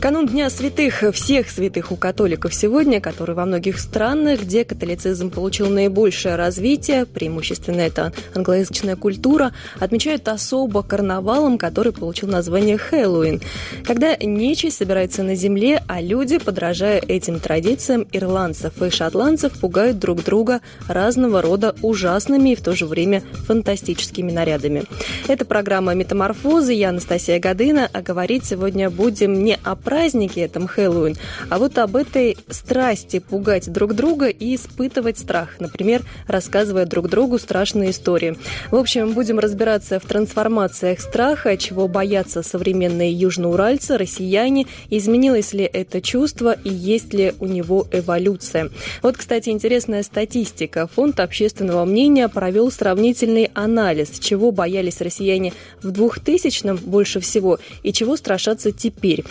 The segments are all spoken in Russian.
Канун Дня святых, всех святых у католиков сегодня, который во многих странах, где католицизм получил наибольшее развитие, преимущественно это англоязычная культура, отмечают особо карнавалом, который получил название Хэллоуин, когда нечисть собирается на земле, а люди, подражая этим традициям ирландцев и шотландцев, пугают друг друга разного рода ужасными и в то же время фантастическими нарядами. Это программа «Метаморфозы». Я Анастасия Гадына, а говорить сегодня будем не о празднике этом Хэллоуин, а вот об этой страсти пугать друг друга и испытывать страх, например, рассказывая друг другу страшные истории. В общем, будем разбираться в трансформациях страха, чего боятся современные южноуральцы, россияне, изменилось ли это чувство и есть ли у него эволюция. Вот, кстати, интересная статистика. Фонд общественного мнения провел сравнительный анализ, чего боялись россияне в 2000-м больше всего и чего страшатся теперь.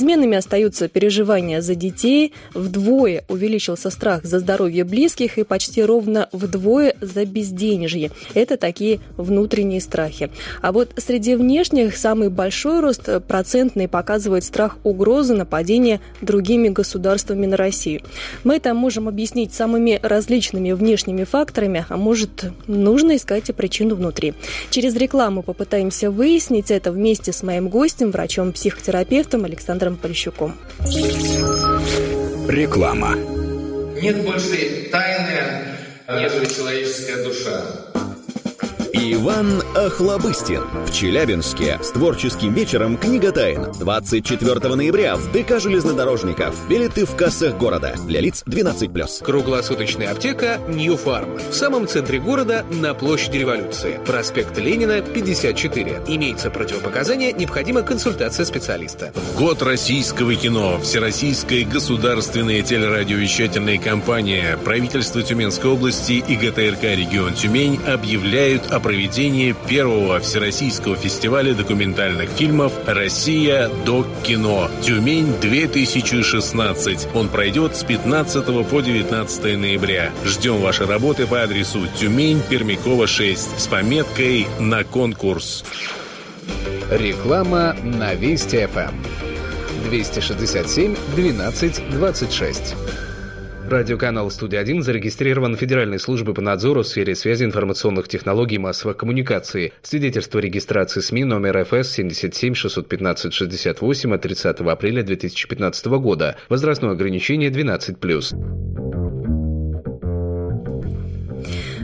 Неизменными остаются переживания за детей, вдвое увеличился страх за здоровье близких и почти ровно вдвое за безденежье. Это такие внутренние страхи. А вот среди внешних самый большой рост процентный показывает страх угрозы нападения другими государствами на Россию. Мы это можем объяснить самыми различными внешними факторами, а может, нужно искать и причину внутри. Через рекламу попытаемся выяснить это вместе с моим гостем, врачом-психотерапевтом Александром Полищуком. Реклама. Нет больше тайны, нежели человеческая душа. Иван Охлобыстин. В Челябинске с творческим вечером «Книга тайн». 24 ноября в ДК железнодорожников. Билеты в кассах города. Для лиц 12+. Круглосуточная аптека «Нью Фарм». В самом центре города на площади революции. Проспект Ленина, 54. Имеется противопоказание, необходима консультация специалиста. В год российского кино Всероссийская государственная телерадиовещательная компания, правительство Тюменской области и ГТРК «Регион Тюмень» объявляют о проведении первого Всероссийского фестиваля документальных фильмов «Россия. Док. Кино. Тюмень-2016». Он пройдет с 15 по 19 ноября. Ждем вашей работы по адресу Тюмень, Пермякова, 6 с пометкой «На конкурс». Реклама на Вести ФМ. 267 12 26. Радиоканал «Студия-1» зарегистрирован Федеральной службой по надзору в сфере связи информационных технологий и массовых коммуникаций. Свидетельство регистрации СМИ номер ФС 77 615 68 от 30 апреля 2015 года. Возрастное ограничение 12+.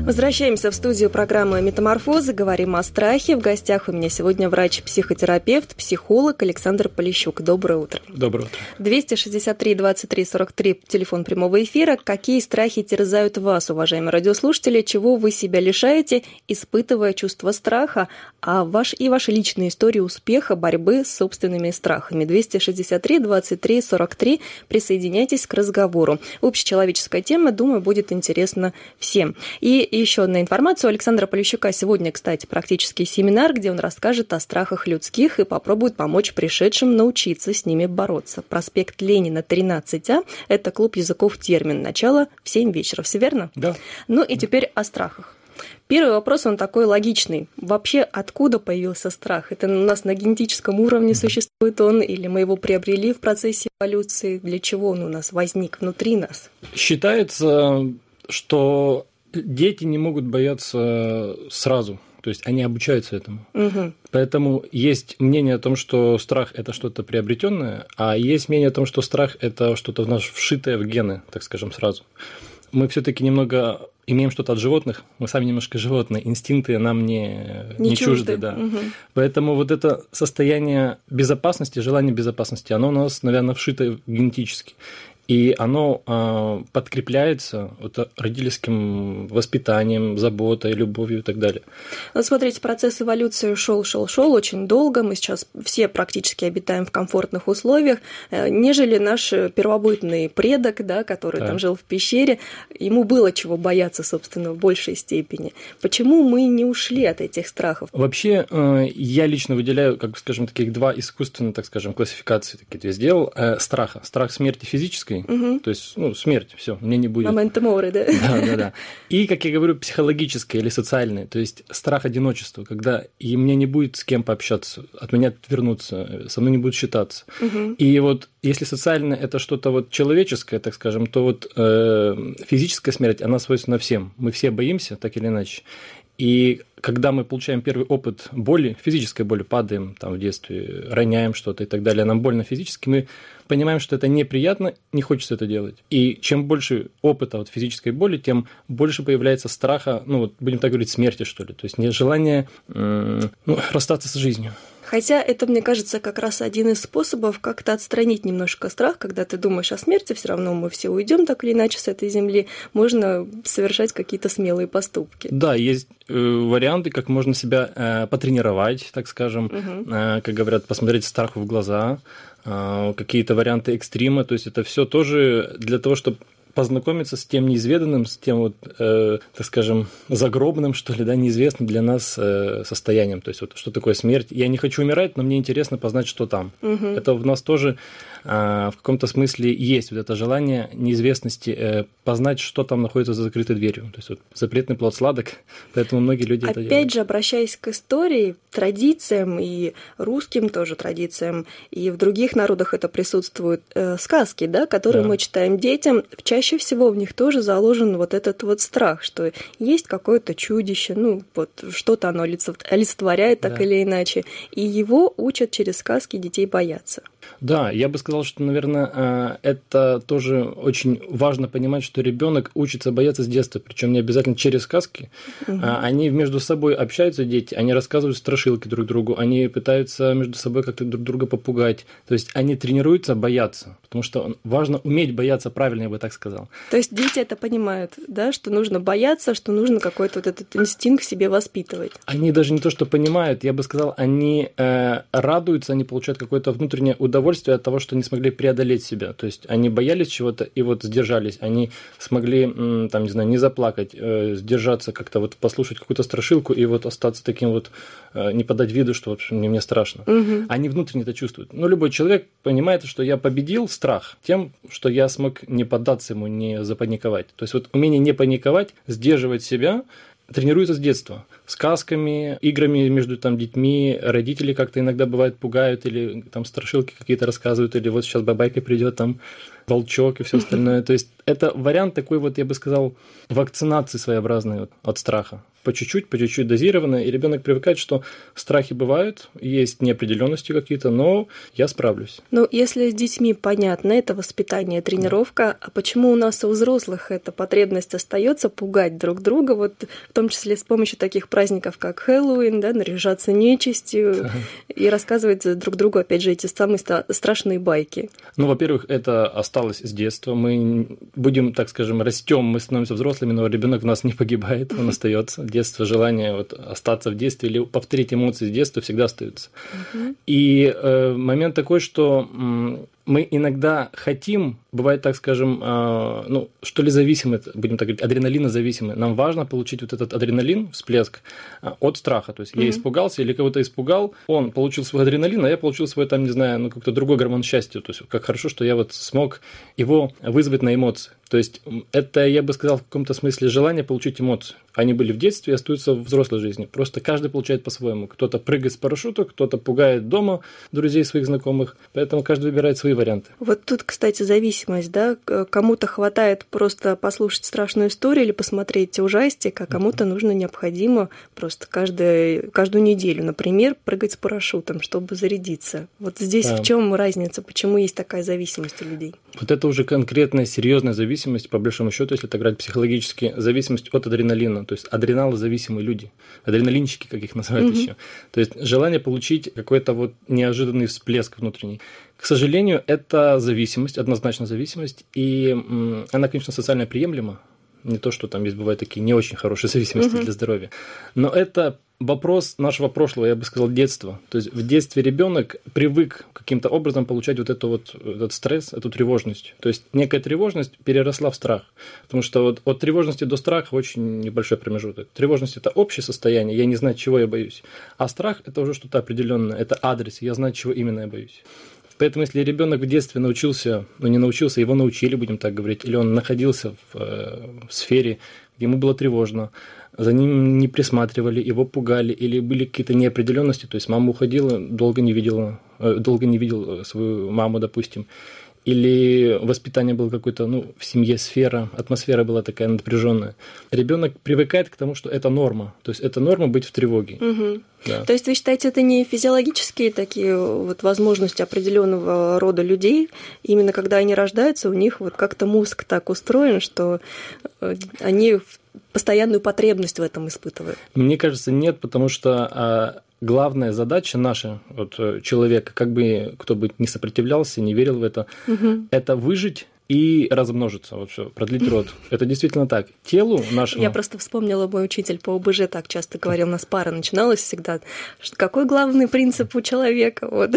Возвращаемся в студию программы «Метаморфозы». Говорим о страхе. В гостях у меня сегодня врач-психотерапевт, психолог Александр Полищук. Доброе утро. Доброе утро. 263 23 43, телефон прямого эфира. Какие страхи терзают вас, уважаемые радиослушатели? Чего вы себя лишаете, испытывая чувство страха? А ваш и ваши личные истории успеха, борьбы с собственными страхами. 263 23 43. Присоединяйтесь к разговору. Общечеловеческая тема, думаю, будет интересна всем. И еще одна информация у Александра Полищука. Сегодня, кстати, практический семинар, где он расскажет о страхах людских и попробует помочь пришедшим научиться с ними бороться. Проспект Ленина, 13А. Это клуб языков термин. Начало в 7 вечера. Все верно? Да. Ну и теперь о страхах. Первый вопрос, он такой логичный. Вообще, откуда появился страх? Это у нас на генетическом уровне существует он, или мы его приобрели в процессе эволюции? Для чего он у нас возник внутри нас? Считается, что дети не могут бояться сразу. То есть они обучаются этому. Угу. Поэтому есть мнение о том, что страх это что-то приобретенное, а есть мнение о том, что страх это что-то в наш вшитое в гены, так скажем, сразу. Мы все-таки немного имеем что-то от животных, мы сами немножко животные, инстинкты нам не, Не не, чужды, чужды, да. мгм. Поэтому вот это состояние безопасности, желание безопасности, оно у нас, наверное, вшито генетически. И оно э, подкрепляется вот родительским воспитанием, заботой, любовью и так далее. Ну, смотрите, процесс эволюции шел, шел, шел очень долго. Мы сейчас все практически обитаем в комфортных условиях, э, нежели наш первобытный предок, да, который Да. там жил в пещере, ему было чего бояться, собственно, в большей степени. Почему мы не ушли от этих страхов? Вообще, э, я лично выделяю, как скажем, таких два искусственных, так скажем, классификации такие две сделал. Э, Страха. Страх смерти физической физической, угу. то есть, ну, смерть, все, мне не будет. Момент моры, да? Да, да, да. И, как я говорю, психологической или социальной, то есть страх одиночества, когда и мне не будет с кем пообщаться, от меня отвернуться, со мной не будут считаться. Угу. И вот если социально это что-то вот человеческое, так скажем, то вот э, физическая смерть, она свойственна всем. Мы все боимся, так или иначе. И когда мы получаем первый опыт боли, физической боли, падаем там в детстве, роняем что-то и так далее, нам больно физически, мы понимаем, что это неприятно, не хочется это делать. И чем больше опыта вот физической боли, тем больше появляется страха, ну вот будем так говорить, смерти, что ли. То есть нежелание ну, расстаться с жизнью. Хотя это, мне кажется, как раз один из способов как-то отстранить немножко страх, когда ты думаешь о смерти, все равно мы все уйдем так или иначе с этой земли, можно совершать какие-то смелые поступки. Да, есть э, варианты, как можно себя э, потренировать, так скажем, угу. э, как говорят, посмотреть страху в глаза, э, какие-то варианты экстрима, то есть это все тоже для того, чтобы познакомиться с тем неизведанным, с тем вот, э, так скажем, загробным, что ли, да, неизвестным для нас э, состоянием. То есть вот что такое смерть. Я не хочу умирать, но мне интересно познать, что там. Угу. Это в нас тоже в каком-то смысле есть вот это желание неизвестности, э, познать, что там находится за закрытой дверью. То есть вот запретный плод сладок, поэтому многие люди Опять это делают. Опять же, обращаясь к истории, традициям и русским тоже традициям, и в других народах это присутствуют э, сказки, да, которые да. мы читаем детям, чаще чаще всего в них тоже заложен вот этот вот страх, что есть какое-то чудище, ну вот что-то оно олицетворяет так да. или иначе, и его учат через сказки детей бояться. Да, я бы сказал, что, наверное, э, это тоже очень важно понимать, что ребенок учится бояться с детства, причем не обязательно через сказки. Угу. Они между собой общаются, дети, они рассказывают страшилки друг другу, они пытаются между собой как-то друг друга попугать. То есть они тренируются бояться, потому что важно уметь бояться правильно, я бы так сказал. То есть дети это понимают, да, что нужно бояться, что нужно какой-то вот этот инстинкт себе воспитывать. Они даже не то, что понимают, я бы сказал, они э, радуются, они получают какое-то внутреннее удовольствие от того, что не смогли преодолеть себя. То есть они боялись чего-то и вот сдержались. Они смогли, там, не знаю, не заплакать, э, сдержаться как-то, вот послушать какую-то страшилку и вот остаться таким вот, э, не подать виду, что вот мне, мне страшно. Угу. Они внутренне это чувствуют. Но любой человек понимает, что я победил страх тем, что я смог не поддаться ему, не запаниковать. То есть вот умение не паниковать, сдерживать себя, тренируется с детства. Сказками, играми между там, детьми, родители как-то иногда бывает пугают, или там страшилки какие-то рассказывают, или вот сейчас бабайка придет там волчок и все остальное. То есть это вариант такой вот, я бы сказал, вакцинации своеобразной вот, от страха по чуть-чуть, по чуть-чуть дозированно, и ребенок привыкает, что страхи бывают, есть неопределенности какие-то, но я справлюсь. Ну, если с детьми понятно, это воспитание, тренировка, а почему у нас у взрослых эта потребность остается пугать друг друга, вот в том числе с помощью таких праздников, как Хэллоуин, да, наряжаться нечистью и рассказывать друг другу, опять же, эти самые страшные байки? Ну, во-первых, это осталось с детства. Мы будем, так скажем, растем, мы становимся взрослыми, но ребенок в нас не погибает, он остается детства желание вот остаться в детстве или повторить эмоции с детства всегда остаются. Угу. И э, момент такой, что мы иногда хотим, бывает, так скажем, э, ну, что ли зависимы, будем так говорить, адреналинозависимы. Нам важно получить вот этот адреналин, всплеск э, от страха. То есть mm-hmm. я испугался или кого-то испугал, он получил свой адреналин, а я получил свой, там, не знаю, ну, какой-то другой гормон счастья. То есть как хорошо, что я вот смог его вызвать на эмоции. То есть это, я бы сказал, в каком-то смысле желание получить эмоции. Они были в детстве и остаются в взрослой жизни. Просто каждый получает по-своему. Кто-то прыгает с парашюта, кто-то пугает дома друзей своих знакомых. Поэтому каждый выбирает свои варианты. Вот тут, кстати, зависимость, да? Кому-то хватает просто послушать страшную историю или посмотреть ужастик, а кому-то нужно необходимо просто каждую, каждую неделю, например, прыгать с парашютом, чтобы зарядиться. Вот здесь да. в чем разница? Почему есть такая зависимость у людей? Вот это уже конкретная серьезная зависимость по большому счету, если это играть психологически, зависимость от адреналина. То есть адреналозависимые люди, адреналинчики, как их называют mm-hmm. еще. То есть желание получить какой-то вот неожиданный всплеск внутренний. К сожалению, это зависимость, однозначно зависимость, и она, конечно, социально приемлема. Не то, что там есть бывают такие не очень хорошие зависимости mm-hmm. для здоровья. Но это вопрос нашего прошлого, я бы сказал, детства. То есть в детстве ребенок привык каким-то образом получать вот, это вот этот стресс, эту тревожность. То есть некая тревожность переросла в страх. Потому что вот от тревожности до страха очень небольшой промежуток. Тревожность это общее состояние, я не знаю, чего я боюсь. А страх это уже что-то определенное, это адрес, я знаю, чего именно я боюсь. Поэтому, если ребенок в детстве научился, ну не научился, его научили, будем так говорить, или он находился в, э, в сфере, где ему было тревожно, за ним не присматривали, его пугали, или были какие-то неопределенности, то есть мама уходила, долго не видела, э, долго не видел свою маму, допустим, или воспитание было какое-то, ну, в семье сфера, атмосфера была такая напряженная. Ребенок привыкает к тому, что это норма. То есть это норма быть в тревоге. Угу. Да. То есть вы считаете, это не физиологические такие вот возможности определенного рода людей, именно когда они рождаются, у них вот как-то мозг так устроен, что э, они постоянную потребность в этом испытывают? Мне кажется, нет, потому что а, главная задача наша, вот э, человека, как бы кто бы не сопротивлялся, не верил в это, угу. это выжить и размножиться, вот все, продлить род. Это действительно так. Телу нашему... Я просто вспомнила, мой учитель по ОБЖ так часто говорил, у нас пара начиналась всегда, что какой главный принцип у человека? Вот.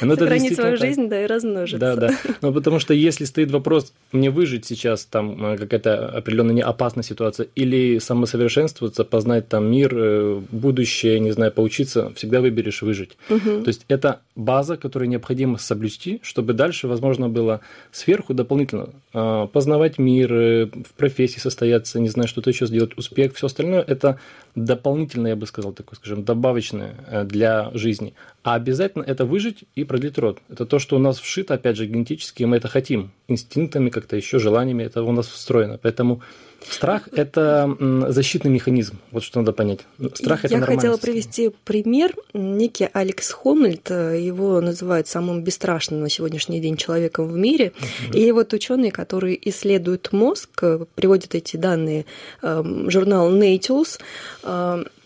Ну, Сохранить свою так. жизнь, да, и размножиться. Да, да. Ну, потому что если стоит вопрос, мне выжить сейчас, там э, какая-то определенная опасная ситуация, или самосовершенствоваться, познать там мир, э, будущее, не знаю, поучиться, всегда выберешь выжить. Угу. То есть это база, которую необходимо соблюсти, чтобы дальше, возможно, было сверху дополнительно дополнительно а, познавать мир, в профессии состояться, не знаю, что-то еще сделать, успех, все остальное это дополнительно, я бы сказал, такое, скажем, добавочное э, для жизни. А обязательно это выжить и продлить род. Это то, что у нас вшито, опять же, генетически, мы это хотим, инстинктами как-то еще, желаниями, это у нас встроено. Поэтому Страх – это защитный механизм, вот что надо понять. Страх – это Я хотела привести пример. Некий Алекс Хомельт, э, его называют самым бесстрашным на сегодняшний день человеком в мире. Mm-hmm. И вот ученые, которые исследуют мозг, э, приводят эти данные в журнал Nature,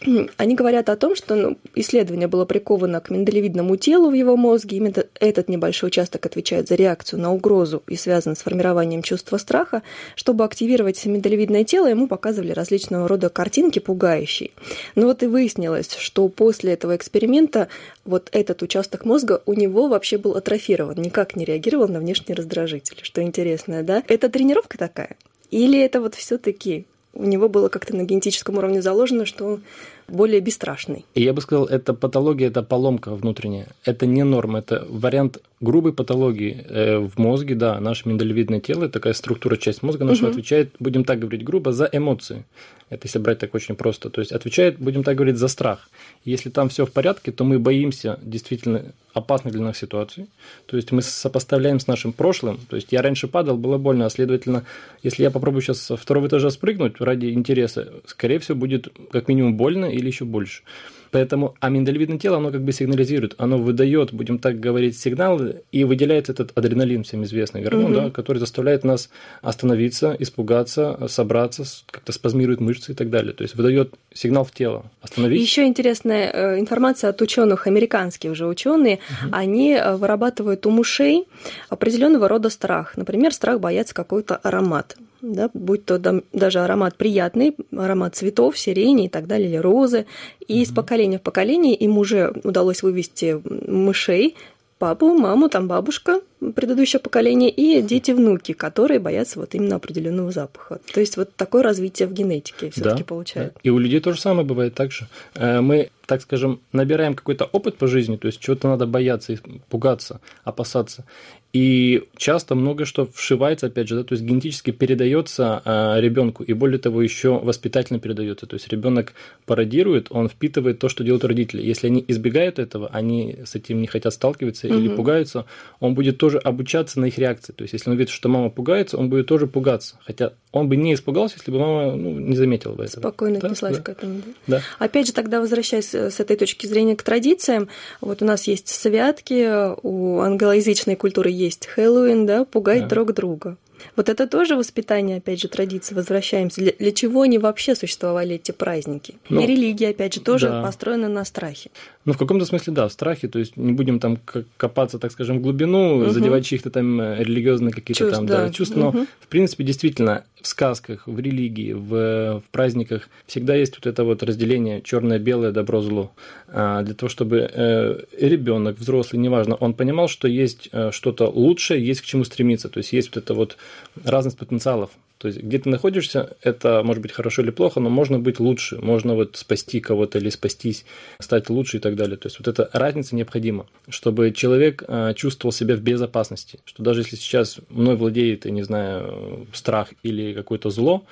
они говорят о том, что ну, исследование было приковано к миндалевидному телу в его мозге. Именно этот небольшой участок отвечает за реакцию на угрозу и связан с формированием чувства страха. Чтобы активировать миндалевидное тело, ему показывали различного рода картинки пугающие. Но вот и выяснилось, что после этого эксперимента вот этот участок мозга у него вообще был атрофирован, никак не реагировал на внешние раздражители. Что интересно, да? Это тренировка такая? Или это вот все-таки у него было как-то на генетическом уровне заложено, что более бесстрашный. И я бы сказал, это патология, это поломка внутренняя. Это не норма, это вариант грубой патологии э, в мозге, да, наше миндалевидное тело, такая структура, часть мозга нашего угу. отвечает, будем так говорить грубо, за эмоции. Это если брать так очень просто. То есть отвечает, будем так говорить, за страх. Если там все в порядке, то мы боимся действительно опасных для нас ситуаций. То есть мы сопоставляем с нашим прошлым. То есть я раньше падал, было больно, а следовательно, если я попробую сейчас со второго этажа спрыгнуть ради интереса, скорее всего, будет как минимум больно или еще больше. Поэтому, а миндалевидное тело, оно как бы сигнализирует, оно выдает, будем так говорить, сигналы и выделяет этот адреналин, всем известный гормон, угу. да, который заставляет нас остановиться, испугаться, собраться, как-то спазмирует мышцы и так далее. То есть выдает сигнал в тело. Остановить. Еще интересная э, информация от ученых, американские уже ученые, угу. они э, вырабатывают у мышей определенного рода страх. Например, страх бояться какой-то аромат да, будь то даже аромат приятный, аромат цветов, сирени и так далее, или розы. И mm-hmm. из поколения в поколение им уже удалось вывести мышей, папу, маму, там бабушка, предыдущее поколение, и дети-внуки, которые боятся вот именно определенного запаха. То есть вот такое развитие в генетике все-таки да, получается. И у людей то же самое бывает так же. Э, мы, так скажем, набираем какой-то опыт по жизни, то есть чего-то надо бояться, пугаться, опасаться. И часто много что вшивается, опять же, да, то есть генетически передается а, ребенку, и более того, еще воспитательно передается. То есть ребенок пародирует, он впитывает то, что делают родители. Если они избегают этого, они с этим не хотят сталкиваться угу. или пугаются, он будет тоже обучаться на их реакции. То есть если он видит, что мама пугается, он будет тоже пугаться. Хотя он бы не испугался, если бы мама ну, не заметила бы этого. Спокойно да? отнеслась да. к этому. Да? да. Опять же, тогда возвращаясь с этой точки зрения к традициям, вот у нас есть святки, у англоязычной культуры есть есть Хэллоуин, да, пугать да. друг друга. Вот это тоже воспитание, опять же, традиции. Возвращаемся. Для, для чего они вообще существовали, эти праздники? Ну, И религия, опять же, тоже да. построена на страхе. Ну, в каком-то смысле, да, в страхе. То есть не будем там копаться, так скажем, в глубину, угу. задевать чьих-то там э, религиозные какие-то там да. Да, чувства. Но, угу. в принципе, действительно, в сказках, в религии, в, в праздниках всегда есть вот это вот разделение черное-белое, добро-зло. А, для того, чтобы э, ребенок, взрослый, неважно, он понимал, что есть э, что-то лучшее, есть к чему стремиться. То есть есть вот это вот разность потенциалов. То есть, где ты находишься, это может быть хорошо или плохо, но можно быть лучше, можно вот спасти кого-то или спастись, стать лучше и так далее. То есть, вот эта разница необходима, чтобы человек э, чувствовал себя в безопасности, что даже если сейчас мной владеет, я не знаю, страх или какое-то зло,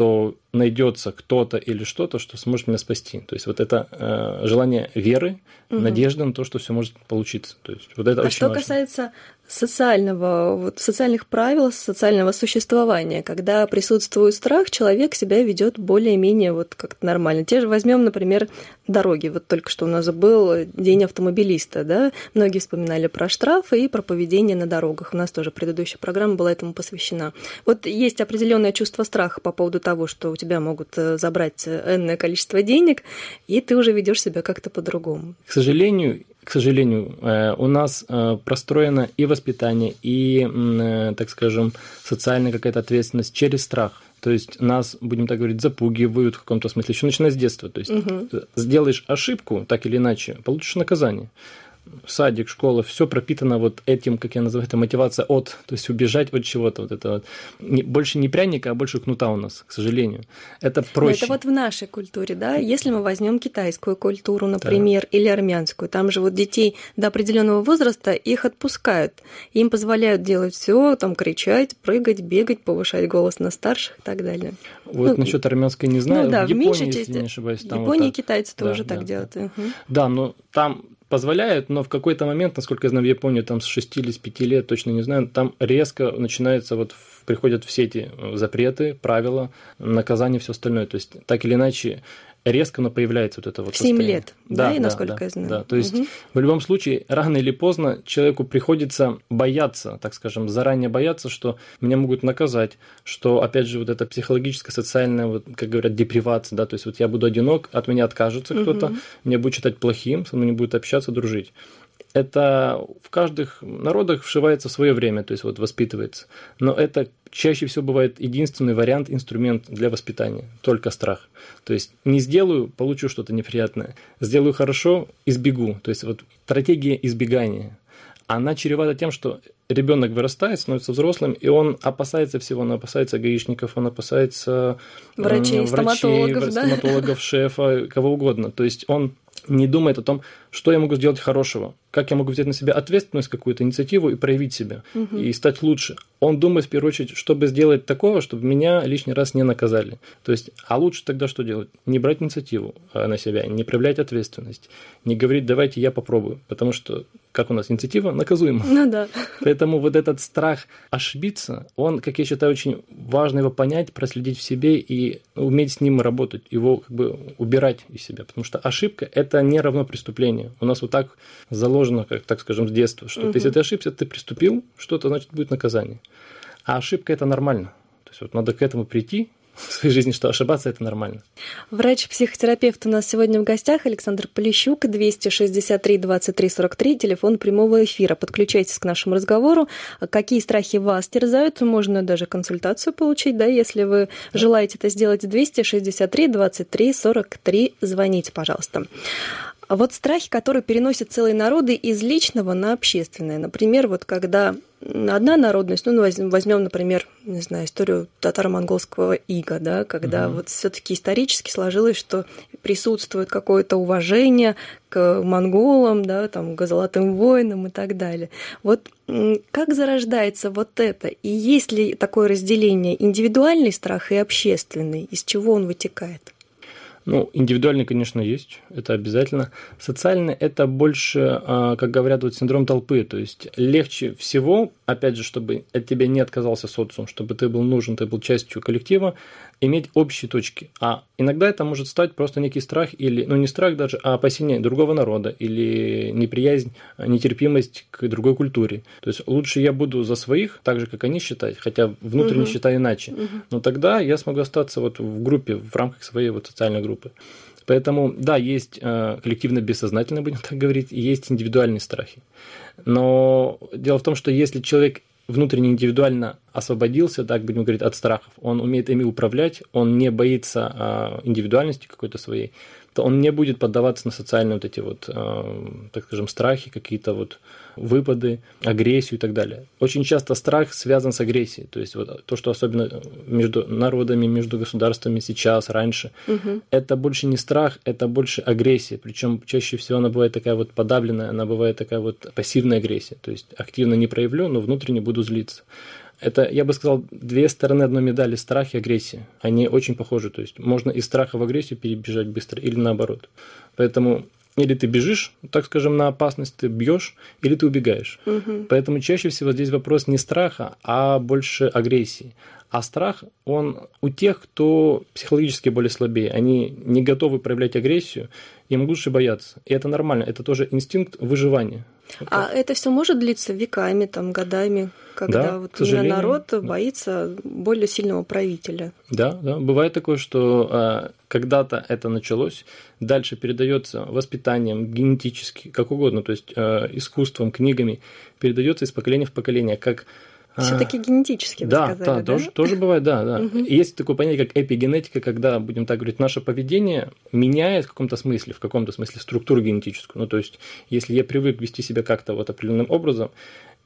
то найдется кто-то или что-то, что сможет меня спасти. То есть вот это э, желание веры, угу. надежда на то, что все может получиться. То есть вот это а очень что важно. касается социального, вот, социальных правил, социального существования, когда присутствует страх, человек себя ведет более-менее вот как-то нормально. Те же возьмем, например, дороги. Вот только что у нас был день автомобилиста, да, многие вспоминали про штрафы и про поведение на дорогах. У нас тоже предыдущая программа была этому посвящена. Вот есть определенное чувство страха по поводу того, что у тебя могут э, забрать энное количество денег, и ты уже ведешь себя как-то по-другому. К сожалению, к сожалению, э, у нас э, простроено и воспитание, и, э, так скажем, социальная какая-то ответственность через страх. То есть нас, будем так говорить, запугивают в каком-то смысле, еще начиная с детства. То есть угу. сделаешь ошибку, так или иначе, получишь наказание садик, школа, все пропитано вот этим, как я называю это, мотивация от, то есть убежать от чего-то, вот это вот. Не, больше не пряника, а больше кнута у нас, к сожалению. Это проще. Но это вот в нашей культуре, да, если мы возьмем китайскую культуру, например, да. или армянскую, там же вот детей до определенного возраста их отпускают, им позволяют делать все, там кричать, прыгать, бегать, повышать голос на старших и так далее. Вот ну, насчет армянской не знаю, ну, да, в Японии, в меньшей части, не ошибаюсь, там в Японии вот китайцы да, тоже да, так да, делают. Да. Угу. да, но там позволяют, но в какой-то момент, насколько я знаю, в Японии там с 6 или с 5 лет, точно не знаю, там резко начинается вот приходят все эти запреты, правила, наказания, все остальное. То есть так или иначе резко оно появляется вот это вот 7 состояние. лет, да, да и насколько да, я знаю. Да, то есть угу. в любом случае, рано или поздно человеку приходится бояться, так скажем, заранее бояться, что меня могут наказать, что, опять же, вот эта психологическая, социальная, вот, как говорят, депривация, да, то есть вот я буду одинок, от меня откажется угу. кто-то, меня будет считать плохим, со мной не будет общаться, дружить это в каждых народах вшивается в свое время, то есть вот воспитывается. Но это чаще всего бывает единственный вариант, инструмент для воспитания, только страх. То есть не сделаю, получу что-то неприятное, сделаю хорошо, избегу. То есть вот стратегия избегания. Она чревата тем, что ребенок вырастает, становится взрослым, и он опасается всего, он опасается гаишников, он опасается врачей, врачей стоматологов, да? стоматологов, шефа, кого угодно. То есть он не думает о том, что я могу сделать хорошего, как я могу взять на себя ответственность, какую-то инициативу и проявить себя, угу. и стать лучше. Он думает в первую очередь, чтобы сделать такого, чтобы меня лишний раз не наказали. То есть, а лучше тогда что делать? Не брать инициативу э, на себя, не проявлять ответственность, не говорить, давайте я попробую, потому что, как у нас инициатива, наказуема. Ну да. Поэтому вот этот страх ошибиться, он, как я считаю, очень важно его понять, проследить в себе и уметь с ним работать, его как бы убирать из себя, потому что ошибка – это не равно преступлению. У нас вот так заложено, как так скажем, с детства, что угу. если ты ошибся, ты приступил, что-то, значит, будет наказание. А ошибка – это нормально. То есть вот надо к этому прийти, в своей жизни, что ошибаться это нормально. Врач-психотерапевт у нас сегодня в гостях Александр Полищук, 263 23 43, телефон прямого эфира. Подключайтесь к нашему разговору. Какие страхи вас терзают? Можно даже консультацию получить, да, если вы желаете это сделать. 263 23 43, звоните, пожалуйста. А вот страхи, которые переносят целые народы из личного на общественное. Например, вот когда одна народность, ну, возьмем, например, не знаю, историю татаро-монгольского ига, да, когда угу. вот все-таки исторически сложилось, что присутствует какое-то уважение к монголам, да, там, к золотым воинам и так далее. Вот как зарождается вот это? И есть ли такое разделение индивидуальный страх и общественный? Из чего он вытекает? Ну, индивидуальный, конечно, есть, это обязательно. Социальный – это больше, а, как говорят, вот синдром толпы, то есть легче всего, опять же, чтобы от тебя не отказался социум, чтобы ты был нужен, ты был частью коллектива, иметь общие точки. А иногда это может стать просто некий страх или, ну не страх даже, а опасение другого народа или неприязнь, нетерпимость к другой культуре. То есть лучше я буду за своих, так же, как они считают, хотя внутренне угу. считаю иначе. Угу. Но тогда я смогу остаться вот в группе, в рамках своей вот социальной группы. Поэтому, да, есть э, коллективно-бессознательно, будем так говорить, и есть индивидуальные страхи. Но дело в том, что если человек внутренне индивидуально освободился, так будем говорить, от страхов. Он умеет ими управлять, он не боится а, индивидуальности какой-то своей. то он не будет поддаваться на социальные вот эти вот, э, так скажем, страхи, какие-то вот выпады, агрессию и так далее. Очень часто страх связан с агрессией. То есть вот то, что особенно между народами, между государствами сейчас, раньше, угу. это больше не страх, это больше агрессия. Причем чаще всего она бывает такая вот подавленная, она бывает такая вот пассивная агрессия. То есть активно не проявлю, но внутренне буду злиться. Это, я бы сказал, две стороны одной медали – страх и агрессия. Они очень похожи. То есть можно из страха в агрессию перебежать быстро или наоборот. Поэтому или ты бежишь, так скажем, на опасность, ты бьешь, или ты убегаешь. Угу. Поэтому чаще всего здесь вопрос не страха, а больше агрессии. А страх, он у тех, кто психологически более слабее, они не готовы проявлять агрессию, им лучше бояться. И это нормально, это тоже инстинкт выживания. А вот это все может длиться веками, там, годами, когда да, вот именно народ боится более сильного правителя. Да, да. Бывает такое, что а, когда-то это началось, дальше передается воспитанием, генетически, как угодно, то есть а, искусством, книгами, передается из поколения в поколение, как все-таки генетически, вы да, сказали, да, да? Тоже, тоже бывает, да, да. Угу. Есть такое понятие, как эпигенетика, когда, будем так говорить, наше поведение меняет в каком-то смысле, в каком-то смысле структуру генетическую. Ну, то есть, если я привык вести себя как-то вот определенным образом,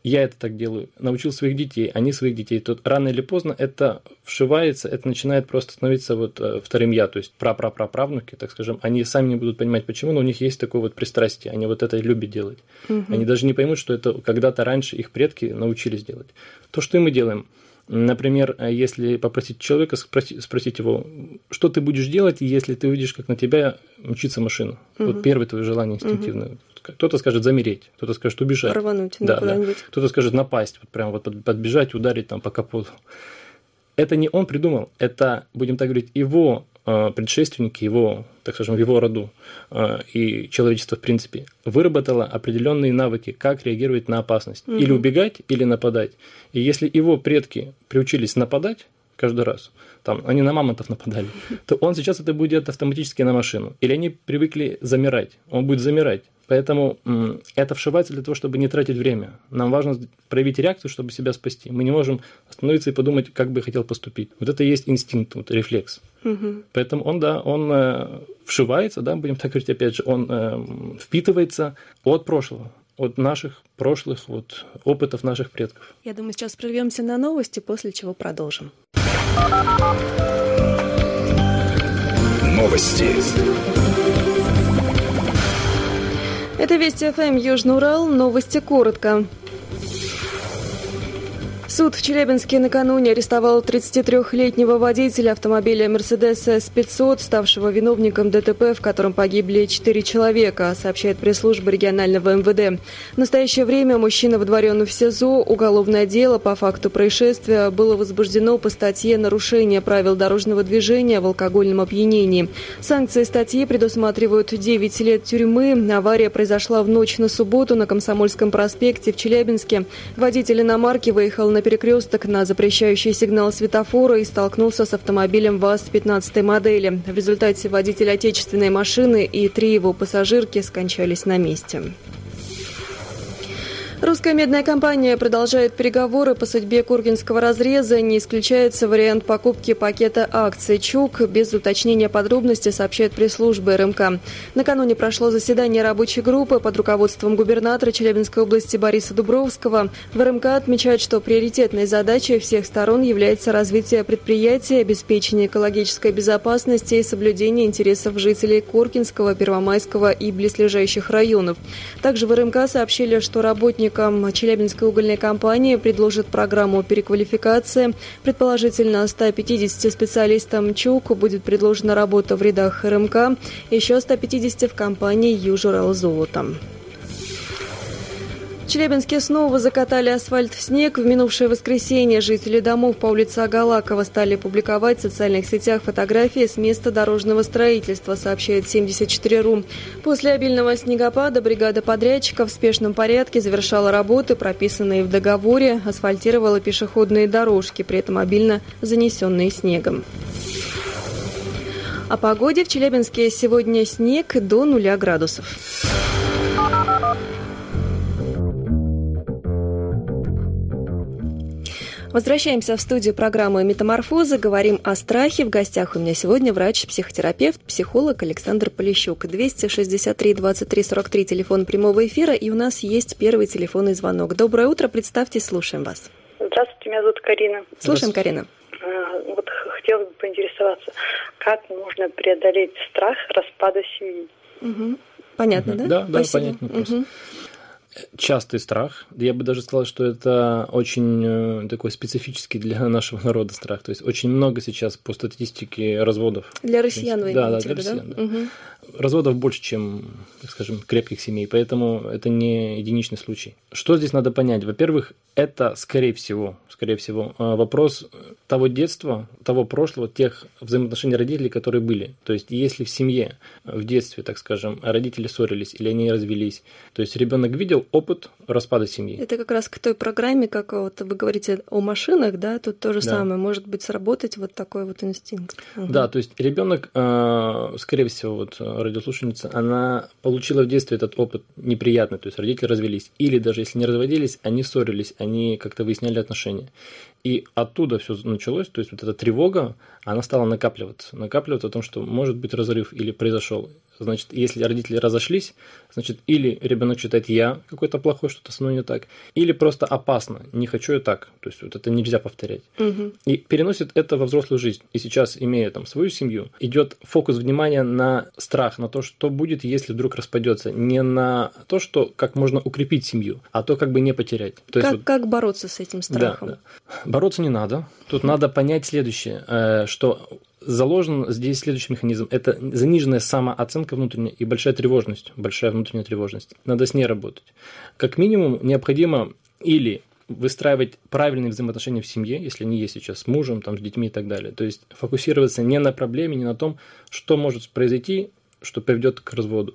я это так делаю, научил своих детей, они своих детей, то рано или поздно это вшивается, это начинает просто становиться вот э, вторым я, то есть пра-пра-пра-правнуки, так скажем, они сами не будут понимать, почему, но у них есть такое вот пристрастие, они вот это любят делать. Угу. Они даже не поймут, что это когда-то раньше их предки научились делать. То, что и мы делаем. Например, э, если попросить человека, спросить, спросить его, что ты будешь делать, если ты увидишь, как на тебя мчится машина. Угу. Вот первое твое желание инстинктивное. Угу. Кто-то скажет замереть, кто-то скажет убежать. Рвануть да, куда-нибудь. Да. Кто-то скажет напасть, вот прям вот подбежать, ударить там по капоту. Это не он придумал, это, будем так говорить, его предшественники, его, так скажем, в его роду э, и человечество в принципе выработало определенные навыки, как реагировать на опасность. Угу. Или убегать, или нападать. И если его предки приучились нападать каждый раз, там, они на мамонтов нападали, то он сейчас это будет автоматически на машину. Или они привыкли замирать, он будет замирать. Поэтому это вшивается для того, чтобы не тратить время. Нам важно проявить реакцию, чтобы себя спасти. Мы не можем остановиться и подумать, как бы я хотел поступить. Вот это и есть инстинкт, вот рефлекс. Угу. Поэтому он, да, он э, вшивается, да, будем так говорить, опять же, он э, впитывается от прошлого от наших прошлых вот, опытов наших предков. Я думаю, сейчас прервемся на новости, после чего продолжим. Новости. Это Вести ФМ Южный Урал. Новости коротко. Суд в Челябинске накануне арестовал 33-летнего водителя автомобиля «Мерседес С-500», ставшего виновником ДТП, в котором погибли четыре человека, сообщает пресс-служба регионального МВД. В настоящее время мужчина выдворен в СИЗО. Уголовное дело по факту происшествия было возбуждено по статье «Нарушение правил дорожного движения в алкогольном опьянении». Санкции статьи предусматривают 9 лет тюрьмы. Авария произошла в ночь на субботу на Комсомольском проспекте в Челябинске. Водитель иномарки выехал на перекресток на запрещающий сигнал светофора и столкнулся с автомобилем ВАЗ-15 модели. В результате водитель отечественной машины и три его пассажирки скончались на месте. Русская медная компания продолжает переговоры по судьбе Кургинского разреза. Не исключается вариант покупки пакета акций ЧУК. Без уточнения подробностей сообщает пресс-служба РМК. Накануне прошло заседание рабочей группы под руководством губернатора Челябинской области Бориса Дубровского. В РМК отмечают, что приоритетной задачей всех сторон является развитие предприятия, обеспечение экологической безопасности и соблюдение интересов жителей Куркинского, Первомайского и близлежащих районов. Также в РМК сообщили, что работник сотрудникам Челябинской угольной компании предложат программу переквалификации. Предположительно, 150 специалистам ЧУК будет предложена работа в рядах РМК, еще 150 в компании «Южуралзолото». В Челябинске снова закатали асфальт в снег. В минувшее воскресенье жители домов по улице Агалакова стали публиковать в социальных сетях фотографии с места дорожного строительства, сообщает 74.ru. После обильного снегопада бригада подрядчиков в спешном порядке завершала работы, прописанные в договоре, асфальтировала пешеходные дорожки, при этом обильно занесенные снегом. О погоде в Челябинске сегодня снег до нуля градусов. Возвращаемся в студию программы «Метаморфозы». Говорим о страхе. В гостях у меня сегодня врач-психотерапевт, психолог Александр Полищук. 263 23 43 телефон прямого эфира. И у нас есть первый телефонный звонок. Доброе утро. Представьте, слушаем вас. Здравствуйте, меня зовут Карина. Слушаем, Карина. А, вот хотелось бы поинтересоваться, как можно преодолеть страх распада семьи? Угу. Понятно, угу. да? Да, да, понятно. Угу частый страх. Я бы даже сказал, что это очень э, такой специфический для нашего народа страх. То есть очень много сейчас по статистике разводов. Для россиян вы Да, да, для россиян. Да? Да. Угу. Разводов больше, чем, так скажем, крепких семей, поэтому это не единичный случай. Что здесь надо понять? Во-первых, это, скорее всего, скорее всего, э, вопрос того детства, того прошлого, тех взаимоотношений родителей, которые были. То есть, если в семье, в детстве, так скажем, родители ссорились или они развелись, то есть ребенок видел опыт распада семьи. Это как раз к той программе, как вот вы говорите о машинах, да, тут то же да. самое, может быть, сработать вот такой вот инстинкт. Угу. Да, то есть ребенок, э, скорее всего, вот радиослушательница, она получила в детстве этот опыт неприятный, то есть родители развелись, или даже если не разводились, они ссорились, они как-то выясняли отношения. И оттуда все началось, то есть вот эта тревога, она стала накапливаться, накапливаться о том, что может быть разрыв или произошел. Значит, если родители разошлись, значит, или ребенок считает я какой-то плохой, что-то со мной не так, или просто опасно, не хочу я так. То есть вот это нельзя повторять. Угу. И переносит это во взрослую жизнь. И сейчас, имея там свою семью, идет фокус внимания на страх, на то, что будет, если вдруг распадется. Не на то, что как можно укрепить семью, а то, как бы не потерять. То как, есть, вот... как бороться с этим страхом? Да, да. Бороться не надо. Тут надо понять следующее, э, что заложен здесь следующий механизм. Это заниженная самооценка внутренняя и большая тревожность, большая внутренняя тревожность. Надо с ней работать. Как минимум необходимо или выстраивать правильные взаимоотношения в семье, если они есть сейчас с мужем, там, с детьми и так далее. То есть фокусироваться не на проблеме, не на том, что может произойти, что приведет к разводу,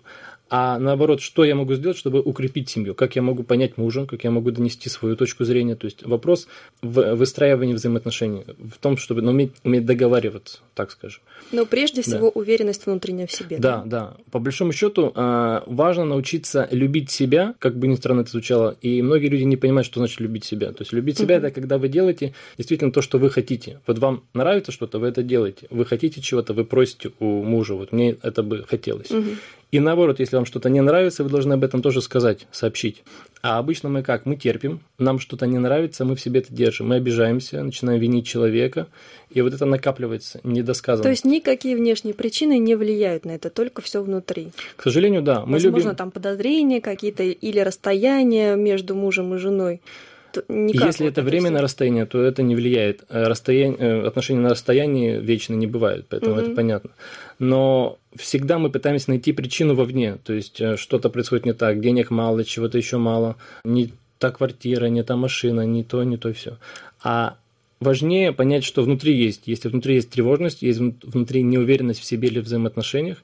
а наоборот, что я могу сделать, чтобы укрепить семью, как я могу понять мужа, как я могу донести свою точку зрения. То есть вопрос в выстраивании взаимоотношений, в том, чтобы ну, уметь, уметь договариваться, так скажем. Но прежде всего да. уверенность внутренняя в себе. Да, да, да. По большому счету а, важно научиться любить себя, как бы ни странно это звучало, и многие люди не понимают, что значит любить себя. То есть любить себя uh-huh. это когда вы делаете действительно то, что вы хотите. Вот вам нравится что-то, вы это делаете. Вы хотите чего-то, вы просите у мужа, вот мне это бы хотелось. Uh-huh. И наоборот, если вам что-то не нравится, вы должны об этом тоже сказать, сообщить. А обычно мы как? Мы терпим, нам что-то не нравится, мы в себе это держим, мы обижаемся, начинаем винить человека, и вот это накапливается, недосказанно. То есть никакие внешние причины не влияют на это, только все внутри. К сожалению, да. Мы Возможно, любим... там подозрения какие-то или расстояние между мужем и женой. Никак Если вот это временное расстояние, то это не влияет. Э, расстояние, э, отношения на расстоянии вечно не бывают, поэтому угу. это понятно. Но всегда мы пытаемся найти причину вовне, то есть э, что-то происходит не так, денег мало, чего-то еще мало, не та квартира, не та машина, не то, не то все. А важнее понять, что внутри есть. Если внутри есть тревожность, есть внутри неуверенность в себе или в взаимоотношениях,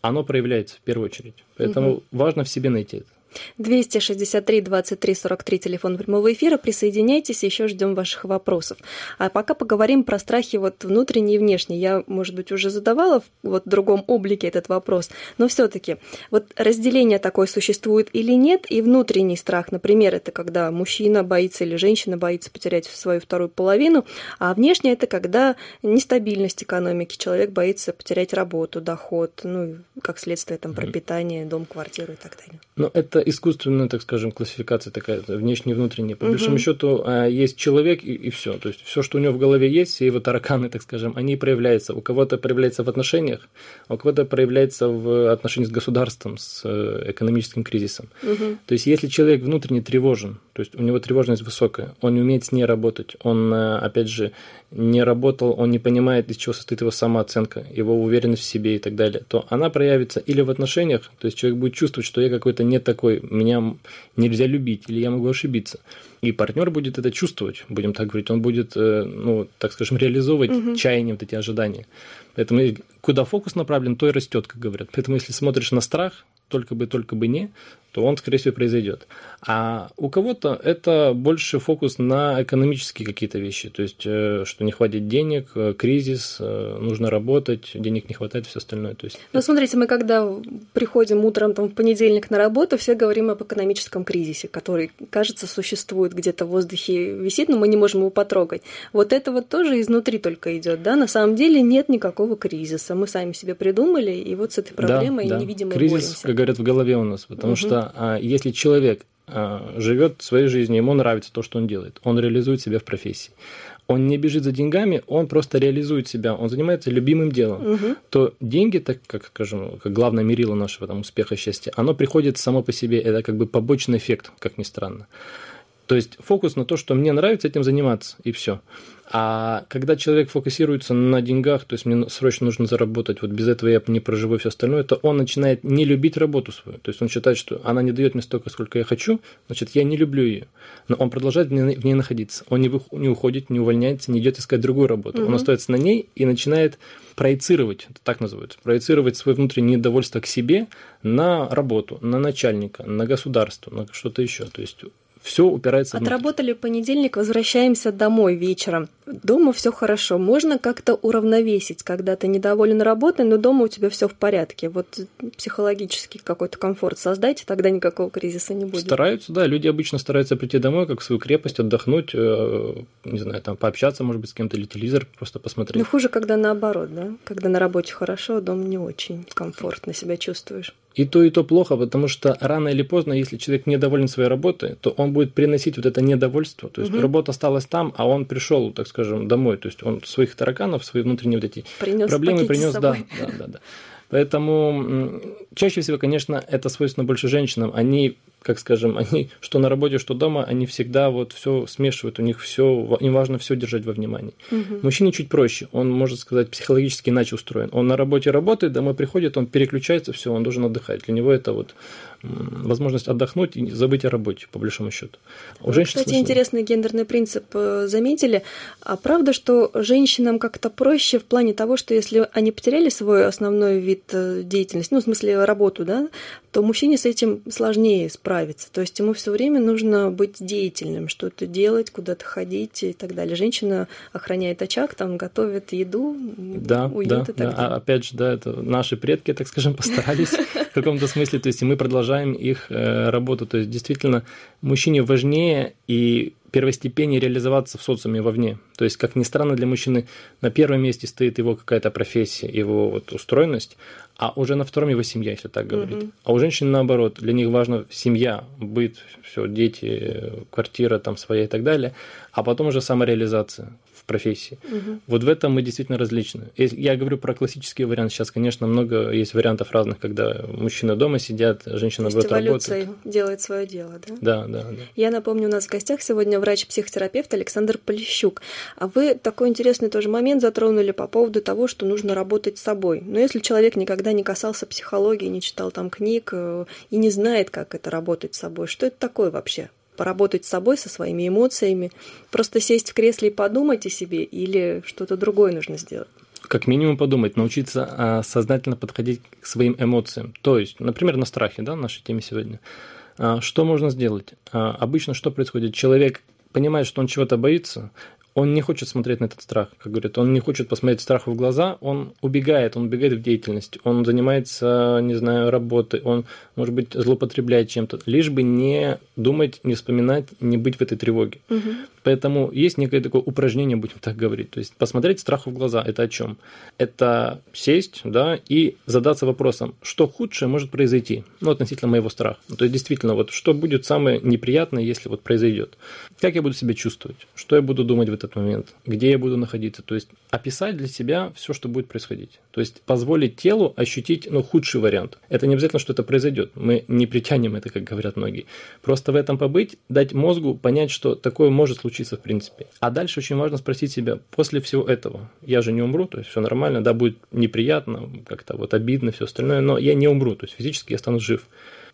оно проявляется в первую очередь. Поэтому угу. важно в себе найти это. 263 23 43 телефон прямого эфира. Присоединяйтесь, еще ждем ваших вопросов. А пока поговорим про страхи вот внутренние и внешние. Я, может быть, уже задавала в вот другом облике этот вопрос, но все-таки вот разделение такое существует или нет, и внутренний страх, например, это когда мужчина боится или женщина боится потерять свою вторую половину, а внешне это когда нестабильность экономики, человек боится потерять работу, доход, ну, как следствие там пропитание, дом, квартиру и так далее. Но это искусственная, так скажем, классификация такая, внешняя и внутренняя. По угу. большому счету а, есть человек и, и все. То есть все, что у него в голове есть, все его тараканы, так скажем, они проявляются. У кого-то проявляется в отношениях, а у кого-то проявляется в отношении с государством, с э, экономическим кризисом. Угу. То есть если человек внутренне тревожен, то есть у него тревожность высокая, он не умеет с ней работать, он, э, опять же, не работал, он не понимает, из чего состоит его самооценка, его уверенность в себе и так далее, то она проявится или в отношениях, то есть человек будет чувствовать, что я какой-то не такой, меня нельзя любить, или я могу ошибиться. И партнер будет это чувствовать, будем так говорить, он будет, э, ну, так скажем, реализовывать угу. чаяние, вот эти ожидания. Поэтому куда фокус направлен, то и растет, как говорят. Поэтому если смотришь на страх, только бы, только бы не, то он, скорее всего, произойдет. А у кого-то это больше фокус на экономические какие-то вещи, то есть, э, что не хватит денег, э, кризис, э, нужно работать, денег не хватает, все остальное. То есть... Ну, смотрите, мы когда приходим утром там, в понедельник на работу, все говорим об экономическом кризисе, который, кажется, существует где-то в воздухе, висит, но мы не можем его потрогать. Вот это вот тоже изнутри только идет, да? На самом деле нет никакого кризиса. Мы сами себе придумали, и вот с этой проблемой да, да. невидимой Кризис, боремся. как говорят, в голове у нас, потому угу. что а, если человек а, живет своей жизнью, ему нравится то, что он делает, он реализует себя в профессии, он не бежит за деньгами, он просто реализует себя, он занимается любимым делом, угу. то деньги, так как, скажем, как главное мерило нашего там, успеха, счастья, оно приходит само по себе, это как бы побочный эффект, как ни странно. То есть фокус на то, что мне нравится этим заниматься, и все. А когда человек фокусируется на деньгах, то есть мне срочно нужно заработать, вот без этого я не проживу все остальное, то он начинает не любить работу свою. То есть он считает, что она не дает мне столько, сколько я хочу, значит, я не люблю ее. Но он продолжает в ней находиться. Он не, не уходит, не увольняется, не идет искать другую работу. Угу. Он остается на ней и начинает проецировать, это так называется, проецировать свое внутреннее недовольство к себе на работу, на начальника, на государство, на что-то еще. То есть все упирается Отработали в понедельник, возвращаемся домой вечером. Дома все хорошо. Можно как-то уравновесить, когда ты недоволен работой, но дома у тебя все в порядке. Вот психологический какой-то комфорт создайте, тогда никакого кризиса не будет. Стараются, да. Люди обычно стараются прийти домой, как в свою крепость, отдохнуть, э, не знаю, там пообщаться, может быть, с кем-то, или телевизор просто посмотреть. Но хуже, когда наоборот, да? Когда на работе хорошо, а дома не очень комфортно себя чувствуешь. И то, и то плохо, потому что рано или поздно, если человек недоволен своей работой, то он будет приносить вот это недовольство. То есть угу. работа осталась там, а он пришел, так скажем, домой. То есть он своих тараканов, свои внутренние вот эти принес проблемы принес, да, да, да, да. Поэтому чаще всего, конечно, это свойственно больше женщинам. Они как скажем, они что на работе, что дома, они всегда вот все смешивают, у них все, им важно все держать во внимании. Угу. Мужчине чуть проще, он, можно сказать, психологически иначе устроен. Он на работе работает, домой приходит, он переключается, все, он должен отдыхать. Для него это вот возможность отдохнуть и забыть о работе, по большому счету. У женщин Кстати, смысл... интересный гендерный принцип э, заметили. А правда, что женщинам как-то проще в плане того, что если они потеряли свой основной вид э, деятельности, ну, в смысле работу, да, то мужчине с этим сложнее справиться. То есть ему все время нужно быть деятельным, что-то делать, куда-то ходить и так далее. Женщина охраняет очаг, там готовит еду, да, уют да, и так да. далее. А опять же, да, это наши предки, так скажем, постарались каком-то смысле. То есть мы продолжаем их э, работу. То есть действительно мужчине важнее и первостепеннее реализоваться в социуме вовне. То есть, как ни странно, для мужчины на первом месте стоит его какая-то профессия, его вот устроенность, а уже на втором его семья, если так говорить. Угу. А у женщин наоборот, для них важна семья, быт, все, дети, квартира там своя и так далее, а потом уже самореализация профессии. Угу. Вот в этом мы действительно различны. Я говорю про классический вариант. Сейчас, конечно, много есть вариантов разных, когда мужчина дома сидят, женщина будет работать. делает свое дело, да? Да, да, да. Я напомню, у нас в гостях сегодня врач-психотерапевт Александр Полищук. А вы такой интересный тоже момент затронули по поводу того, что нужно работать с собой. Но если человек никогда не касался психологии, не читал там книг э, и не знает, как это работать с собой, что это такое вообще? Поработать с собой, со своими эмоциями, просто сесть в кресле и подумать о себе или что-то другое нужно сделать? Как минимум подумать, научиться а, сознательно подходить к своим эмоциям. То есть, например, на страхе, да, в нашей теме сегодня. А, что можно сделать? А, обычно что происходит? Человек понимает, что он чего-то боится, он не хочет смотреть на этот страх, как говорят, он не хочет посмотреть страху в глаза, он убегает, он убегает в деятельность, он занимается, не знаю, работой, он, может быть, злоупотребляет чем-то, лишь бы не думать, не вспоминать, не быть в этой тревоге. Угу. Поэтому есть некое такое упражнение, будем так говорить, то есть посмотреть страху в глаза, это о чем? Это сесть, да, и задаться вопросом, что худшее может произойти, ну, относительно моего страха. То есть, действительно, вот что будет самое неприятное, если вот произойдет? Как я буду себя чувствовать? Что я буду думать в этот этот момент, где я буду находиться. То есть описать для себя все, что будет происходить. То есть позволить телу ощутить ну, худший вариант. Это не обязательно, что это произойдет. Мы не притянем это, как говорят многие. Просто в этом побыть, дать мозгу понять, что такое может случиться в принципе. А дальше очень важно спросить себя, после всего этого, я же не умру, то есть все нормально, да, будет неприятно, как-то вот обидно, все остальное, но я не умру, то есть физически я стану жив.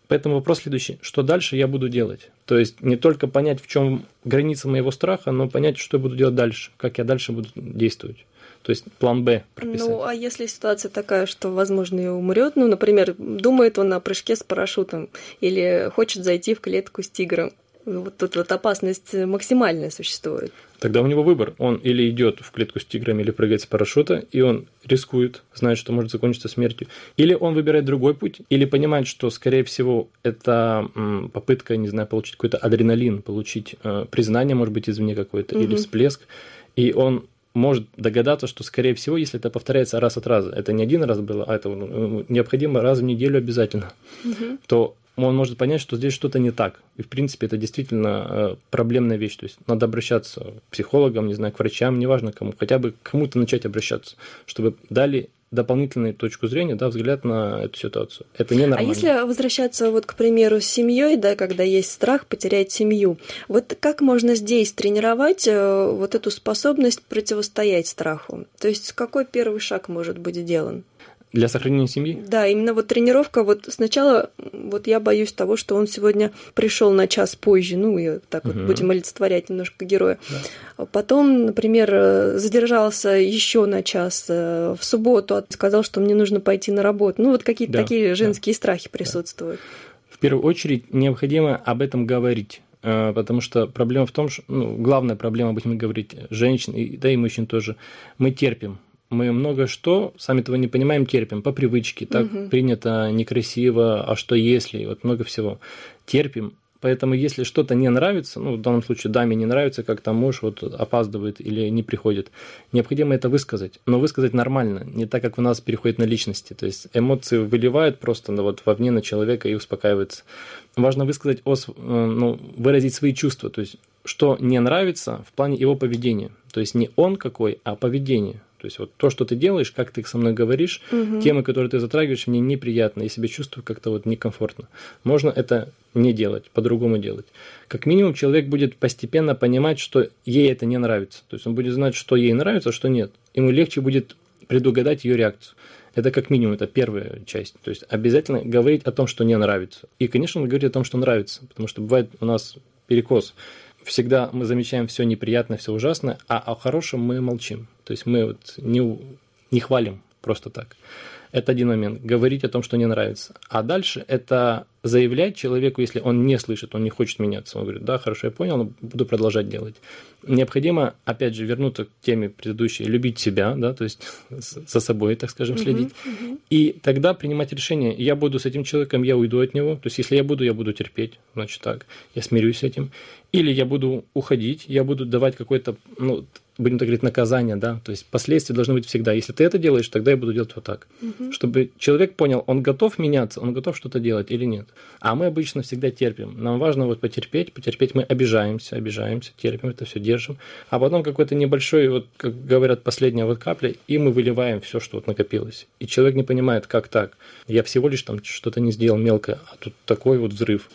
Поэтому вопрос следующий. Что дальше я буду делать? То есть не только понять, в чем граница моего страха, но понять, что я буду делать дальше, как я дальше буду действовать. То есть план Б. Ну, а если ситуация такая, что, возможно, и умрет, ну, например, думает он о прыжке с парашютом или хочет зайти в клетку с тигром, вот тут вот опасность максимальная существует. Тогда у него выбор. Он или идет в клетку с тиграми, или прыгает с парашюта, и он рискует, знает, что может закончиться смертью. Или он выбирает другой путь, или понимает, что, скорее всего, это попытка, не знаю, получить какой-то адреналин, получить э, признание, может быть, извне какое-то, угу. или всплеск. И он может догадаться, что, скорее всего, если это повторяется раз от раза, это не один раз было, а это ну, необходимо раз в неделю обязательно, угу. то он может понять, что здесь что-то не так. И, в принципе, это действительно э, проблемная вещь. То есть надо обращаться к психологам, не знаю, к врачам, неважно кому, хотя бы к кому-то начать обращаться, чтобы дали дополнительную точку зрения, да, взгляд на эту ситуацию. Это не нормально. А если возвращаться вот, к примеру, с семьей, да, когда есть страх потерять семью, вот как можно здесь тренировать э, вот эту способность противостоять страху? То есть какой первый шаг может быть сделан? Для сохранения семьи? Да, именно вот тренировка. Вот сначала вот я боюсь того, что он сегодня пришел на час позже. Ну, и так угу. вот будем олицетворять немножко героя. Да. Потом, например, задержался еще на час в субботу, сказал, что мне нужно пойти на работу. Ну, вот какие-то да, такие женские да. страхи присутствуют. В первую очередь необходимо об этом говорить э, потому что проблема в том, что ну, главная проблема, будем говорить, женщин, и, да и мужчин тоже, мы терпим мы много что, сами того не понимаем, терпим по привычке, так угу. принято, некрасиво, а что если, вот много всего. Терпим, Поэтому, если что-то не нравится, ну, в данном случае даме не нравится, как там муж вот опаздывает или не приходит, необходимо это высказать. Но высказать нормально, не так, как у нас переходит на личности. То есть эмоции выливают просто ну, вот вовне на человека и успокаивается. Важно высказать, о, э, ну, выразить свои чувства, то есть что не нравится в плане его поведения. То есть не он какой, а поведение. То есть вот то, что ты делаешь, как ты со мной говоришь, угу. темы, которые ты затрагиваешь, мне неприятно, я себя чувствую как-то вот некомфортно. Можно это не делать, по-другому делать. Как минимум человек будет постепенно понимать, что ей это не нравится. То есть он будет знать, что ей нравится, а что нет. Ему легче будет предугадать ее реакцию. Это как минимум, это первая часть. То есть обязательно говорить о том, что не нравится. И, конечно, говорить о том, что нравится, потому что бывает у нас перекос всегда мы замечаем все неприятное, все ужасное, а о хорошем мы молчим. То есть мы вот не, не хвалим просто так. Это один момент. Говорить о том, что не нравится. А дальше это заявлять человеку, если он не слышит, он не хочет меняться. Он говорит, да, хорошо, я понял, но буду продолжать делать. Необходимо, опять же, вернуться к теме предыдущей, любить себя, да, то есть за собой, так скажем, следить. Uh-huh, uh-huh. И тогда принимать решение, я буду с этим человеком, я уйду от него. То есть если я буду, я буду терпеть, значит так, я смирюсь с этим. Или я буду уходить, я буду давать какой-то, ну, будем так говорить, наказание, да, то есть последствия должны быть всегда. Если ты это делаешь, тогда я буду делать вот так. Угу. Чтобы человек понял, он готов меняться, он готов что-то делать или нет. А мы обычно всегда терпим. Нам важно вот потерпеть, потерпеть, мы обижаемся, обижаемся, терпим это все, держим. А потом какой-то небольшой, вот, как говорят, последняя вот капля, и мы выливаем все, что вот накопилось. И человек не понимает, как так. Я всего лишь там что-то не сделал мелкое, а тут такой вот взрыв.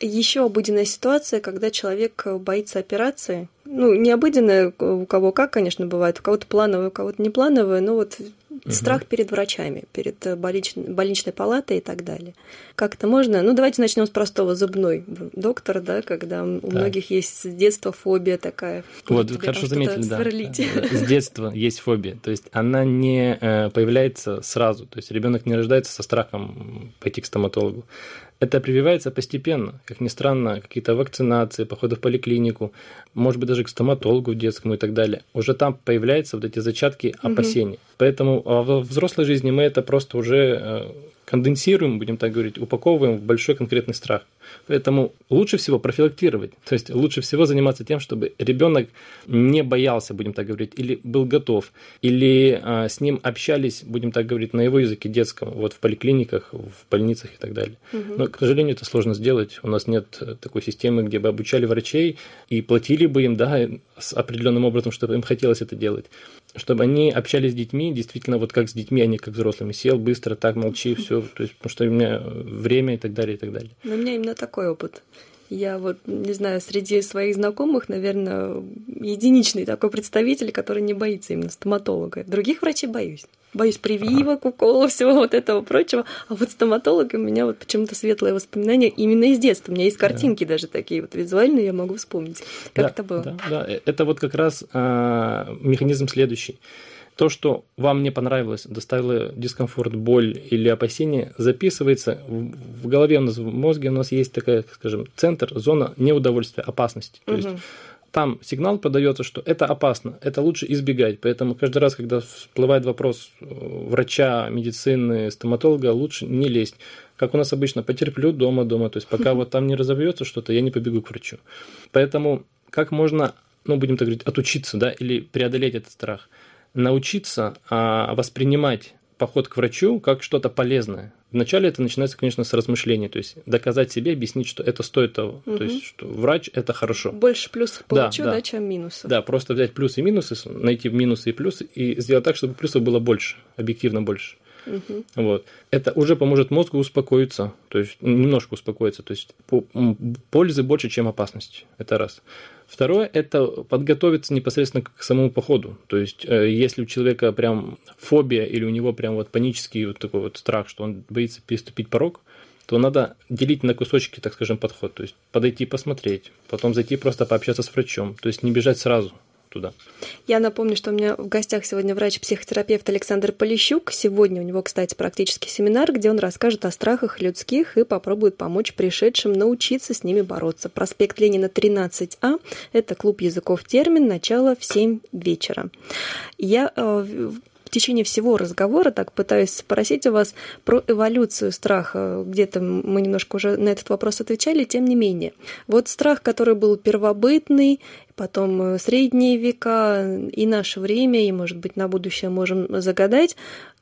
Еще обыденная ситуация, когда человек боится операции. Ну, не обыденная, у кого как, конечно, бывает, у кого-то плановая, у кого-то не плановая, но вот угу. страх перед врачами, перед больничной, больничной палатой и так далее. Как это можно? Ну, давайте начнем с простого зубной доктор, да, когда у да. многих есть с детства фобия такая. Вот, хорошо заметили, да. Сверлить. С детства есть фобия, то есть она не э, появляется сразу, то есть ребенок не рождается со страхом пойти к стоматологу это прививается постепенно. Как ни странно, какие-то вакцинации, походы в поликлинику, может быть, даже к стоматологу детскому и так далее. Уже там появляются вот эти зачатки опасений. Угу. Поэтому а во взрослой жизни мы это просто уже э, конденсируем, будем так говорить, упаковываем в большой конкретный страх. Поэтому лучше всего профилактировать, то есть лучше всего заниматься тем, чтобы ребенок не боялся, будем так говорить, или был готов, или а, с ним общались, будем так говорить, на его языке детском, вот в поликлиниках, в больницах и так далее. Угу. Но, к сожалению, это сложно сделать. У нас нет такой системы, где бы обучали врачей и платили бы им, да, с определенным образом, чтобы им хотелось это делать чтобы они общались с детьми, действительно, вот как с детьми, а не как взрослыми. Сел быстро, так, молчи, все, то есть, потому что у меня время и так далее, и так далее. Но у меня именно такой опыт. Я вот, не знаю, среди своих знакомых, наверное, единичный такой представитель, который не боится именно стоматолога. Других врачей боюсь. Боюсь прививок, уколов, всего вот этого прочего. А вот стоматолог у меня вот почему-то светлое воспоминание именно из детства. У меня есть картинки да. даже такие вот визуальные, я могу вспомнить, как да, это было. Да, да, это вот как раз а, механизм следующий То, что вам не понравилось, доставило дискомфорт, боль или опасение, записывается в голове у нас, в мозге у нас есть такая, скажем, центр, зона неудовольствия, опасности. То есть там сигнал подается, что это опасно, это лучше избегать. Поэтому каждый раз, когда всплывает вопрос э, врача, медицины, стоматолога, лучше не лезть. Как у нас обычно, потерплю дома, дома. То есть пока вот там не разовьется что-то, я не побегу к врачу. Поэтому как можно, ну, будем так говорить, отучиться, да, или преодолеть этот страх? Научиться а, воспринимать поход к врачу как что-то полезное. Вначале это начинается, конечно, с размышлений, то есть доказать себе, объяснить, что это стоит того, угу. то есть что врач это хорошо. Больше плюсов получу, да, да. да, чем минусов. Да, просто взять плюсы и минусы, найти минусы и плюсы и сделать так, чтобы плюсов было больше, объективно больше. Угу. Вот. Это уже поможет мозгу успокоиться, то есть немножко успокоиться, то есть пользы больше, чем опасности. Это раз. Второе – это подготовиться непосредственно к самому походу. То есть, э, если у человека прям фобия или у него прям вот панический вот такой вот страх, что он боится переступить порог, то надо делить на кусочки, так скажем, подход. То есть, подойти посмотреть, потом зайти просто пообщаться с врачом. То есть, не бежать сразу – туда. Я напомню, что у меня в гостях сегодня врач-психотерапевт Александр Полищук. Сегодня у него, кстати, практический семинар, где он расскажет о страхах людских и попробует помочь пришедшим научиться с ними бороться. Проспект Ленина 13А. Это клуб языков термин. Начало в 7 вечера. Я э, течение всего разговора так пытаюсь спросить у вас про эволюцию страха. Где-то мы немножко уже на этот вопрос отвечали, тем не менее. Вот страх, который был первобытный, потом э, средние века и наше время, и, может быть, на будущее можем загадать,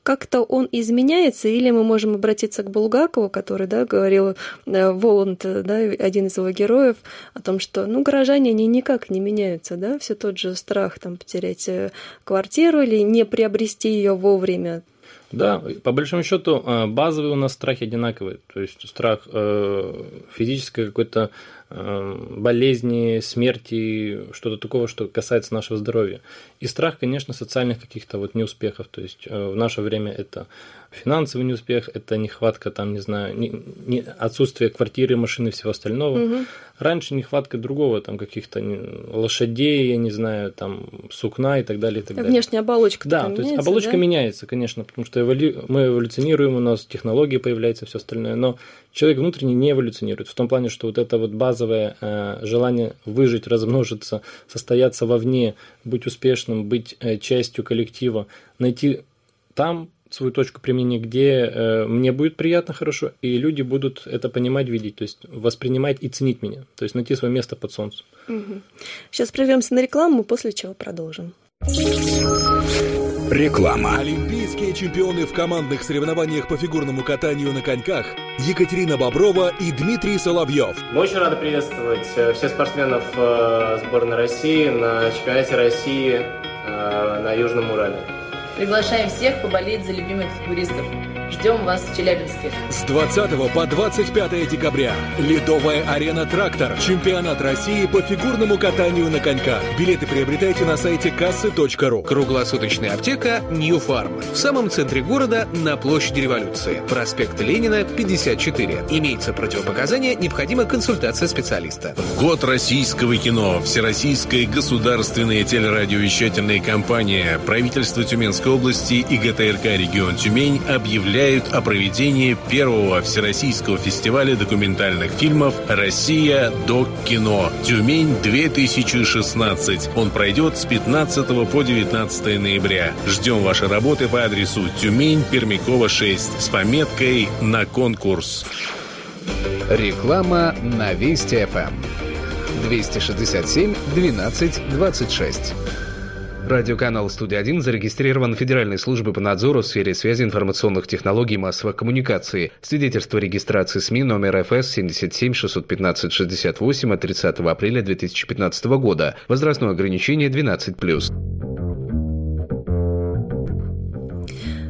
как-то он изменяется, или мы можем обратиться к Булгакову, который, да, говорил, э, Воланд, да, один из его героев, о том, что, ну, горожане, они никак не меняются, да, все тот же страх, там, потерять э, квартиру или не приобрести ее вовремя, да, по большому счету базовые у нас страхи одинаковые. То есть страх физической какой-то болезни, смерти, что-то такого, что касается нашего здоровья. И страх, конечно, социальных каких-то вот неуспехов. То есть э, в наше время это финансовый неуспех, это нехватка, там, не знаю, не, не, отсутствие квартиры, машины всего остального. Угу. Раньше нехватка другого, там, каких-то лошадей, я не знаю, там, сукна и так далее. И так далее. Внешняя оболочка Да, то есть оболочка да? меняется, конечно, потому что эволю... мы эволюционируем, у нас технологии появляются, все остальное, но человек внутренне не эволюционирует. В том плане, что вот это вот базовое э, желание выжить, размножиться, состояться вовне, быть успешным, быть э, частью коллектива, найти там свою точку применения, где э, мне будет приятно, хорошо, и люди будут это понимать, видеть, то есть воспринимать и ценить меня, то есть найти свое место под солнцем. Угу. Сейчас прервемся на рекламу, после чего продолжим. Реклама. Олимпийские чемпионы в командных соревнованиях по фигурному катанию на коньках Екатерина Боброва и Дмитрий Соловьев. Мы очень рады приветствовать э, всех спортсменов э, сборной России на чемпионате России э, на Южном Урале. Приглашаем всех поболеть за любимых фигуристов. Ждем вас в Челябинске. С 20 по 25 декабря. Ледовая арена «Трактор». Чемпионат России по фигурному катанию на коньках. Билеты приобретайте на сайте кассы.ру. Круглосуточная аптека «Нью Фарм». В самом центре города на площади революции. Проспект Ленина, 54. Имеется противопоказание, необходима консультация специалиста. В год российского кино Всероссийская государственная телерадиовещательная компания правительство Тюменской области и ГТРК «Регион Тюмень» объявляют объявляют о проведении первого Всероссийского фестиваля документальных фильмов «Россия. Док. Кино. Тюмень-2016». Он пройдет с 15 по 19 ноября. Ждем вашей работы по адресу Тюмень, Пермякова, 6 с пометкой «На конкурс». Реклама на Вести ФМ. 267 12 26. Радиоканал «Студия-1» зарегистрирован Федеральной службой по надзору в сфере связи информационных технологий и массовых коммуникаций. Свидетельство регистрации СМИ номер ФС 77 615 68 от 30 апреля 2015 года. Возрастное ограничение 12+.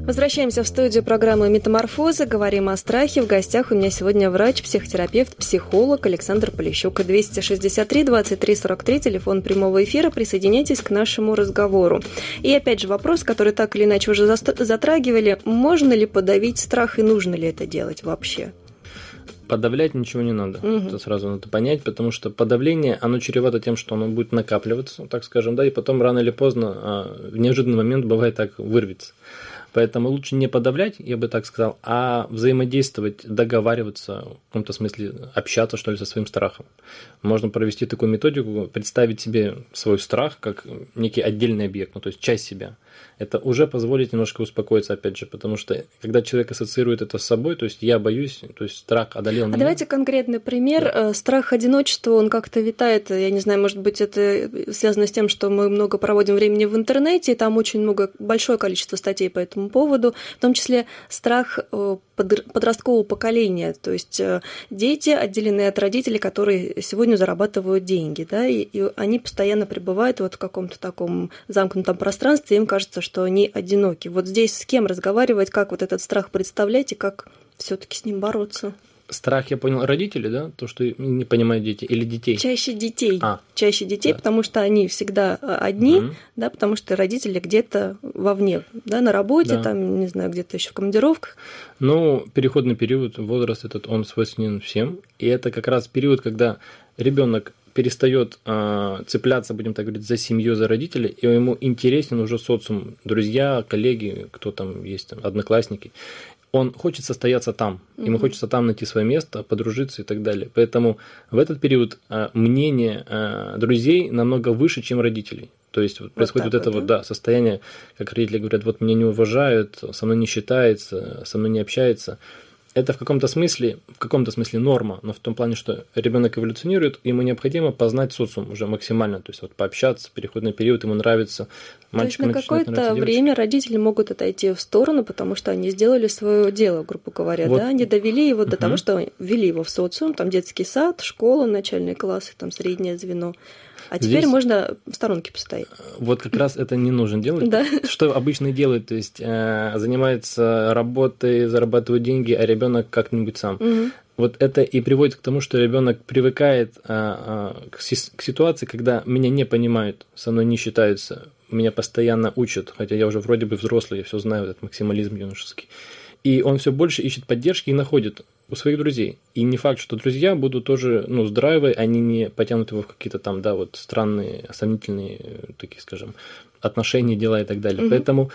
Возвращаемся в студию программы «Метаморфоза». Говорим о страхе. В гостях у меня сегодня врач, психотерапевт, психолог Александр Полищук. 263 23 43, телефон прямого эфира. Присоединяйтесь к нашему разговору. И опять же вопрос, который так или иначе уже затрагивали. Можно ли подавить страх и нужно ли это делать вообще? Подавлять ничего не надо. Мгм. Это сразу надо понять, потому что подавление, оно чревато тем, что оно будет накапливаться, так скажем, да, и потом рано или поздно а, в неожиданный момент бывает так вырвется. Поэтому лучше не подавлять, я бы так сказал, а взаимодействовать, договариваться, в каком-то смысле общаться, что ли, со своим страхом. Можно провести такую методику, представить себе свой страх как некий отдельный объект, ну, то есть часть себя. Это уже позволит немножко успокоиться, опять же, потому что когда человек ассоциирует это с собой, то есть я боюсь, то есть страх одолел А меня. давайте конкретный пример. Э, Страх одиночества, он как-то витает. Я не знаю, может быть, это связано с тем, что мы много проводим времени в интернете, и там очень много, большое количество статей по этому поводу, в том числе страх э, подросткового поколения, то есть э, дети, отделенные от родителей, которые сегодня зарабатывают деньги, да, и, и они постоянно пребывают вот в каком-то таком замкнутом пространстве, им кажется, что они одиноки. Вот здесь с кем разговаривать, как вот этот страх представлять и как все-таки с ним бороться? Страх, я понял, родители, да? То, что не понимают дети, или детей? Чаще детей. А. Чаще детей, Да. потому что они всегда э, одни, Мгм. да, потому что родители где-то вовне, да, на работе, Да. там, не знаю, где-то еще в командировках. Ну, переходный период, возраст этот, он свойственен всем. И это как раз период, когда ребенок перестает а, цепляться, будем так говорить, за семью, за родителей, и ему интересен уже социум, друзья, коллеги, кто там есть, там, одноклассники. Он хочет состояться там, ему Мгм. хочется там найти свое место, подружиться и так далее. Поэтому в этот период а, мнение а, друзей намного выше, чем родителей. То есть вот происходит так вот это вот, вот, да, состояние, как родители говорят, вот меня не уважают, со мной не считается, со мной не общается. Это в каком-то смысле, в каком-то смысле норма, но в том плане, что ребенок эволюционирует, ему необходимо познать социум уже максимально, то есть вот пообщаться, переходный период, ему нравится. То есть на какое-то время родители могут отойти в сторону, потому что они сделали свое дело, грубо говоря, Вот. да, они довели его до Мгм. того, что ввели его в социум, там детский сад, школа, начальные классы, там среднее звено. А теперь Здесь- можно в сторонке постоять. Вот как раз это не нужно делать. Да. Что обычно делают, то есть э, занимаются работой, зарабатывают деньги, а ребенок как-нибудь сам. Вот это и приводит к тому, что ребенок привыкает а, а, к, си- к ситуации, когда меня не понимают, со мной не считаются, меня постоянно учат, хотя я уже вроде бы взрослый, я все знаю, этот максимализм юношеский. И он все больше ищет поддержки и находит у своих друзей. И не факт, что друзья будут тоже, ну, здравые, они не потянут его в какие-то там, да, вот странные, сомнительные, э, такие, скажем, отношения, дела и так далее. Мгм. Поэтому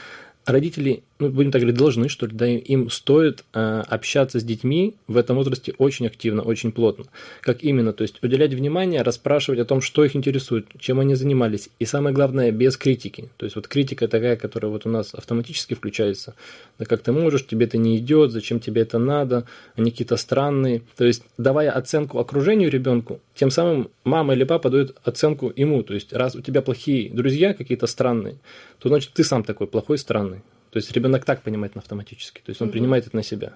родители, ну, будем так говорить, должны, что ли, да, им стоит э, общаться с детьми в этом возрасте очень активно, очень плотно. Как именно? То есть уделять внимание, расспрашивать о том, что их интересует, чем они занимались. И самое главное, без критики. То есть вот критика такая, которая вот у нас автоматически включается. Да как ты можешь, тебе это не идет, зачем тебе это надо, они какие-то странные. То есть давая оценку окружению ребенку, тем самым мама или папа дают оценку ему. То есть раз у тебя плохие друзья какие-то странные, то значит ты сам такой плохой, странный. То есть ребенок так понимает автоматически, то есть он Мгм. принимает это на себя.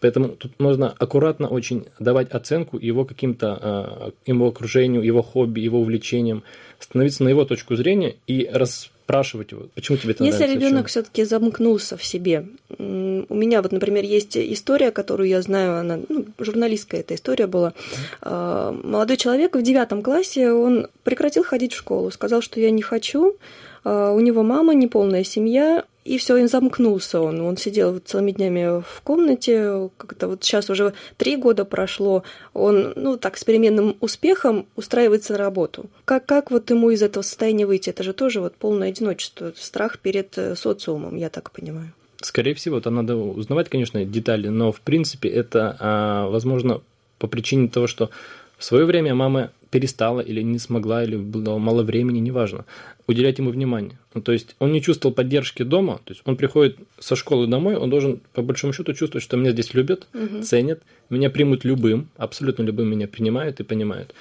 Поэтому тут нужно аккуратно очень давать оценку его каким-то, э, его окружению, его хобби, его увлечениям, становиться на его точку зрения и расспрашивать его, почему тебе это Если нравится. ребенок чем. все-таки замкнулся в себе, у меня вот, например, есть история, которую я знаю, она ну, журналистская эта история была. А, Молодой человек в девятом классе, он прекратил ходить в школу, сказал, что я не хочу. А, У него мама, неполная семья, и все, и замкнулся он. Он сидел целыми днями в комнате, как-то вот сейчас уже три года прошло, он, ну, так, с переменным успехом устраивается на работу. Как, как вот ему из этого состояния выйти? Это же тоже вот полное одиночество, страх перед э, социумом, я так понимаю. Скорее всего, там надо узнавать, конечно, детали, но в принципе это а, возможно по причине того, что в свое время мама перестала или не смогла, или было мало времени, неважно, уделять ему внимание. Ну, то есть он не чувствовал поддержки дома, то есть он приходит со школы домой, он должен по большому счету чувствовать, что меня здесь любят, Мгм. ценят, меня примут любым, абсолютно любым меня принимают и понимают.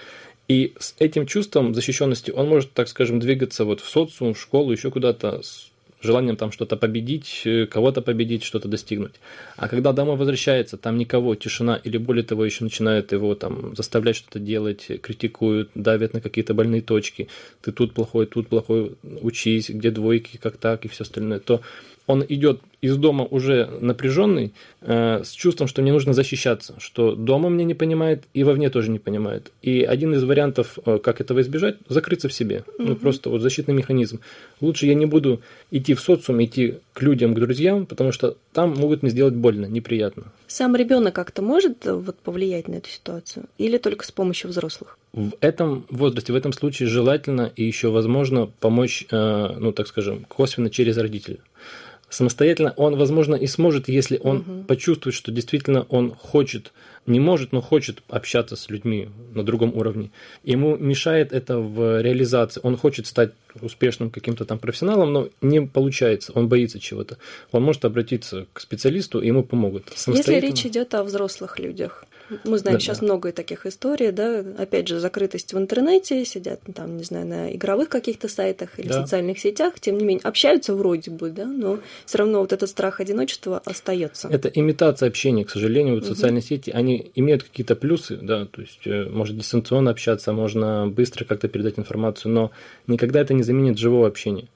И с этим чувством защищенности он может, так скажем, двигаться вот в социум, в школу, еще куда-то с желанием там что-то победить, э, кого-то победить, что-то достигнуть. А когда домой возвращается, там никого, тишина, или более того, еще начинают его там заставлять что-то делать, критикуют, давят на какие-то больные точки, ты тут плохой, тут плохой, учись, где двойки, как так, и все остальное, то он идет из дома уже напряженный, э, с чувством, что мне нужно защищаться, что дома меня не понимает и вовне тоже не понимает. И один из вариантов, э, как этого избежать, закрыться в себе. Угу. Ну, просто вот защитный механизм. Лучше я не буду идти в социум, идти к людям, к друзьям, потому что там могут мне сделать больно, неприятно. Сам ребенок как-то может э, вот, повлиять на эту ситуацию? Или только с помощью взрослых? В этом возрасте, в этом случае желательно и еще возможно помочь, ну, так скажем, косвенно через родителя самостоятельно он, возможно, и сможет, если он угу. почувствует, что действительно он хочет, не может, но хочет общаться с людьми на другом уровне. Ему мешает это в реализации. Он хочет стать успешным каким-то там профессионалом, но не получается, он боится чего-то. Он может обратиться к специалисту, и ему помогут. Если речь идет о взрослых людях, мы знаем да, сейчас да. много таких историй, да, опять же, закрытость в интернете, сидят там, не знаю, на игровых каких-то сайтах или да. социальных сетях, тем не менее, общаются вроде бы, да, но все равно вот этот страх одиночества остается. Это имитация общения, к сожалению, вот угу. социальные сети, они имеют какие-то плюсы, да, то есть э, можно дистанционно общаться, можно быстро как-то передать информацию, но никогда это не заменит живого общения.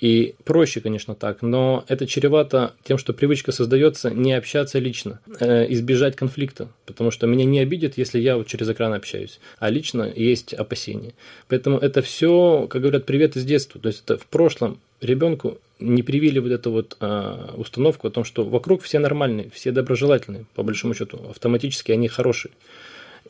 И проще, конечно, так, но это чревато тем, что привычка создается не общаться лично, э, избежать конфликта, потому что меня не обидят, если я вот через экран общаюсь, а лично есть опасения. Поэтому это все, как говорят, привет из детства, то есть это в прошлом ребенку не привили вот эту вот а, установку о том, что вокруг все нормальные, все доброжелательные, по большому счету, автоматически они хорошие.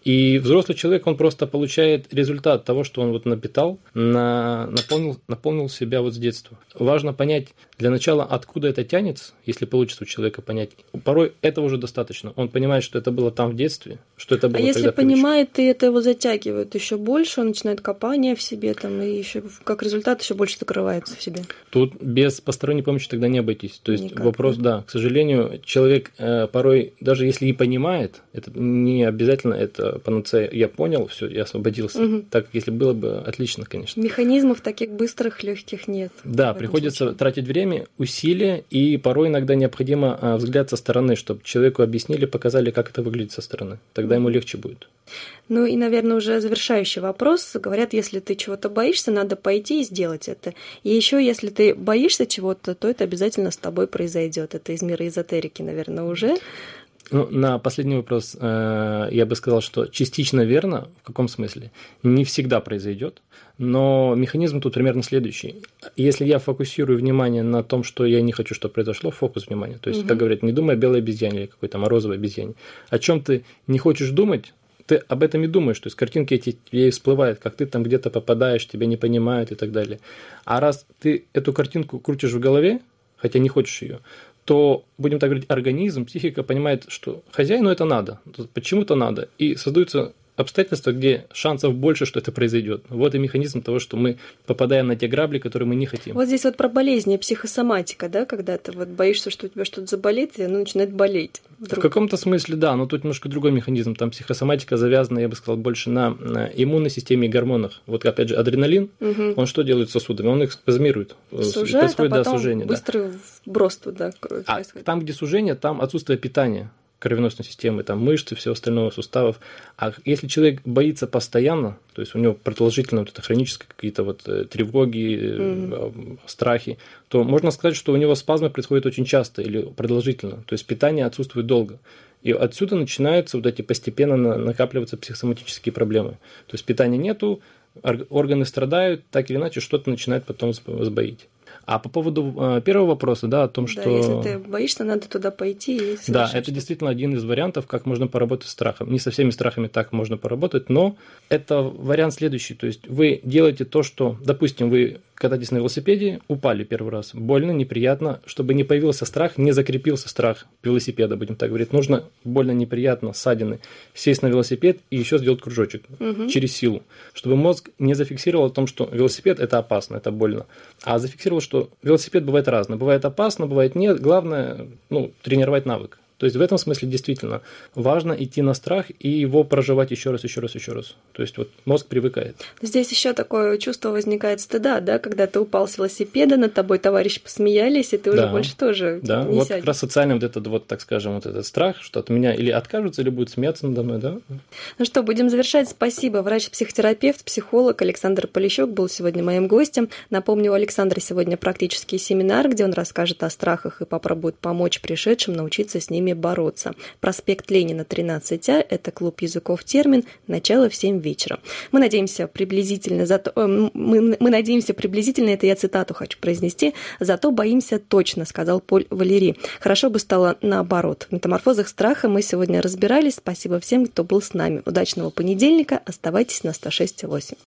И взрослый человек, он просто получает результат того, что он вот напитал, на, наполнил, наполнил себя вот с детства. Важно понять для начала, откуда это тянется, если получится у человека понять. Порой этого уже достаточно. Он понимает, что это было там в детстве, что это было А если понимает, и это его затягивает еще больше, он начинает копание в себе, там, и еще как результат еще больше закрывается в себе. Тут без посторонней помощи тогда не обойтись. То есть Никак, вопрос, да. да, к сожалению, человек э, порой, даже если и понимает, это не обязательно это панацея, я понял, все, я освободился. Угу. Так, если было бы отлично, конечно. Механизмов таких быстрых, легких нет. Да, приходится случае. тратить время, усилия, и порой иногда необходимо а, взгляд со стороны, чтобы человеку объяснили, показали, как это выглядит со стороны. Тогда ему легче будет. Ну и, наверное, уже завершающий вопрос. Говорят, если ты чего-то боишься, надо пойти и сделать это. И еще, если ты боишься чего-то, то это обязательно с тобой произойдет. Это из мира эзотерики, наверное, уже. Ну, на последний вопрос э, я бы сказал, что частично верно. В каком смысле? Не всегда произойдет, но механизм тут примерно следующий. Если я фокусирую внимание на том, что я не хочу, чтобы произошло, фокус внимания. То есть, угу. как говорят, не думай о белой обезьяне или какой-то морозовой обезьяне. О чем ты не хочешь думать, ты об этом и думаешь, то есть картинки эти тебе всплывают, как ты там где-то попадаешь, тебя не понимают и так далее. А раз ты эту картинку крутишь в голове, хотя не хочешь ее, то, будем так говорить, организм, психика понимает, что хозяину это надо, почему-то надо, и создаются обстоятельства, где шансов больше, что это произойдет. Вот и механизм того, что мы попадаем на те грабли, которые мы не хотим. Вот здесь вот про болезни, психосоматика, да, когда ты вот боишься, что у тебя что-то заболит, и оно начинает болеть. Вдруг. В каком-то смысле, да, но тут немножко другой механизм. Там психосоматика завязана, я бы сказал, больше на, на иммунной системе и гормонах. Вот опять же, адреналин, угу. он что делает с сосудами? Он их спазмирует. Сужает, происходит, а потом да, сужение. Быстрый да. вброс туда крови а происходит. Там, где сужение, там отсутствие питания кровеносной системы, там мышцы, все остальное, суставов. А если человек боится постоянно, то есть у него продолжительно вот это хронические какие-то вот э, тревоги, mm-hmm. страхи, то можно сказать, что у него спазмы происходят очень часто или продолжительно. То есть питание отсутствует долго. И отсюда начинаются вот эти постепенно накапливаться психосоматические проблемы. То есть питания нету, органы страдают, так или иначе что-то начинает потом сбоить. А по поводу э, первого вопроса, да, о том, да, что... если ты боишься, надо туда пойти и Да, это действительно один из вариантов, как можно поработать с страхом. Не со всеми страхами так можно поработать, но это вариант следующий. То есть вы делаете то, что, допустим, вы катаетесь на велосипеде, упали первый раз, больно, неприятно, чтобы не появился страх, не закрепился страх велосипеда, будем так говорить, нужно больно, неприятно, ссадины, сесть на велосипед и еще сделать кружочек угу. через силу, чтобы мозг не зафиксировал о том, что велосипед это опасно, это больно, а зафиксировал, что велосипед бывает разный, бывает опасно, бывает нет, главное, ну, тренировать навык. То есть в этом смысле действительно важно идти на страх и его проживать еще раз, еще раз, еще раз. То есть вот мозг привыкает. Здесь еще такое чувство возникает стыда, да, когда ты упал с велосипеда, над тобой товарищи посмеялись, и ты уже больше тоже да. не вот сядешь. как раз социальный вот этот вот, так скажем, вот этот страх, что от меня или откажутся, или будут смеяться надо мной, да? Ну что, будем завершать. Спасибо. Врач-психотерапевт, психолог Александр Полищук был сегодня моим гостем. Напомню, у Александра сегодня практический семинар, где он расскажет о страхах и попробует помочь пришедшим научиться с ними бороться. Проспект Ленина, 13А, это клуб языков термин, начало в 7 вечера. Мы надеемся приблизительно, зато, э, мы, мы надеемся приблизительно, это я цитату хочу произнести, зато боимся точно, сказал Поль Валерий. Хорошо бы стало наоборот. В метаморфозах страха мы сегодня разбирались. Спасибо всем, кто был с нами. Удачного понедельника. Оставайтесь на 106.8.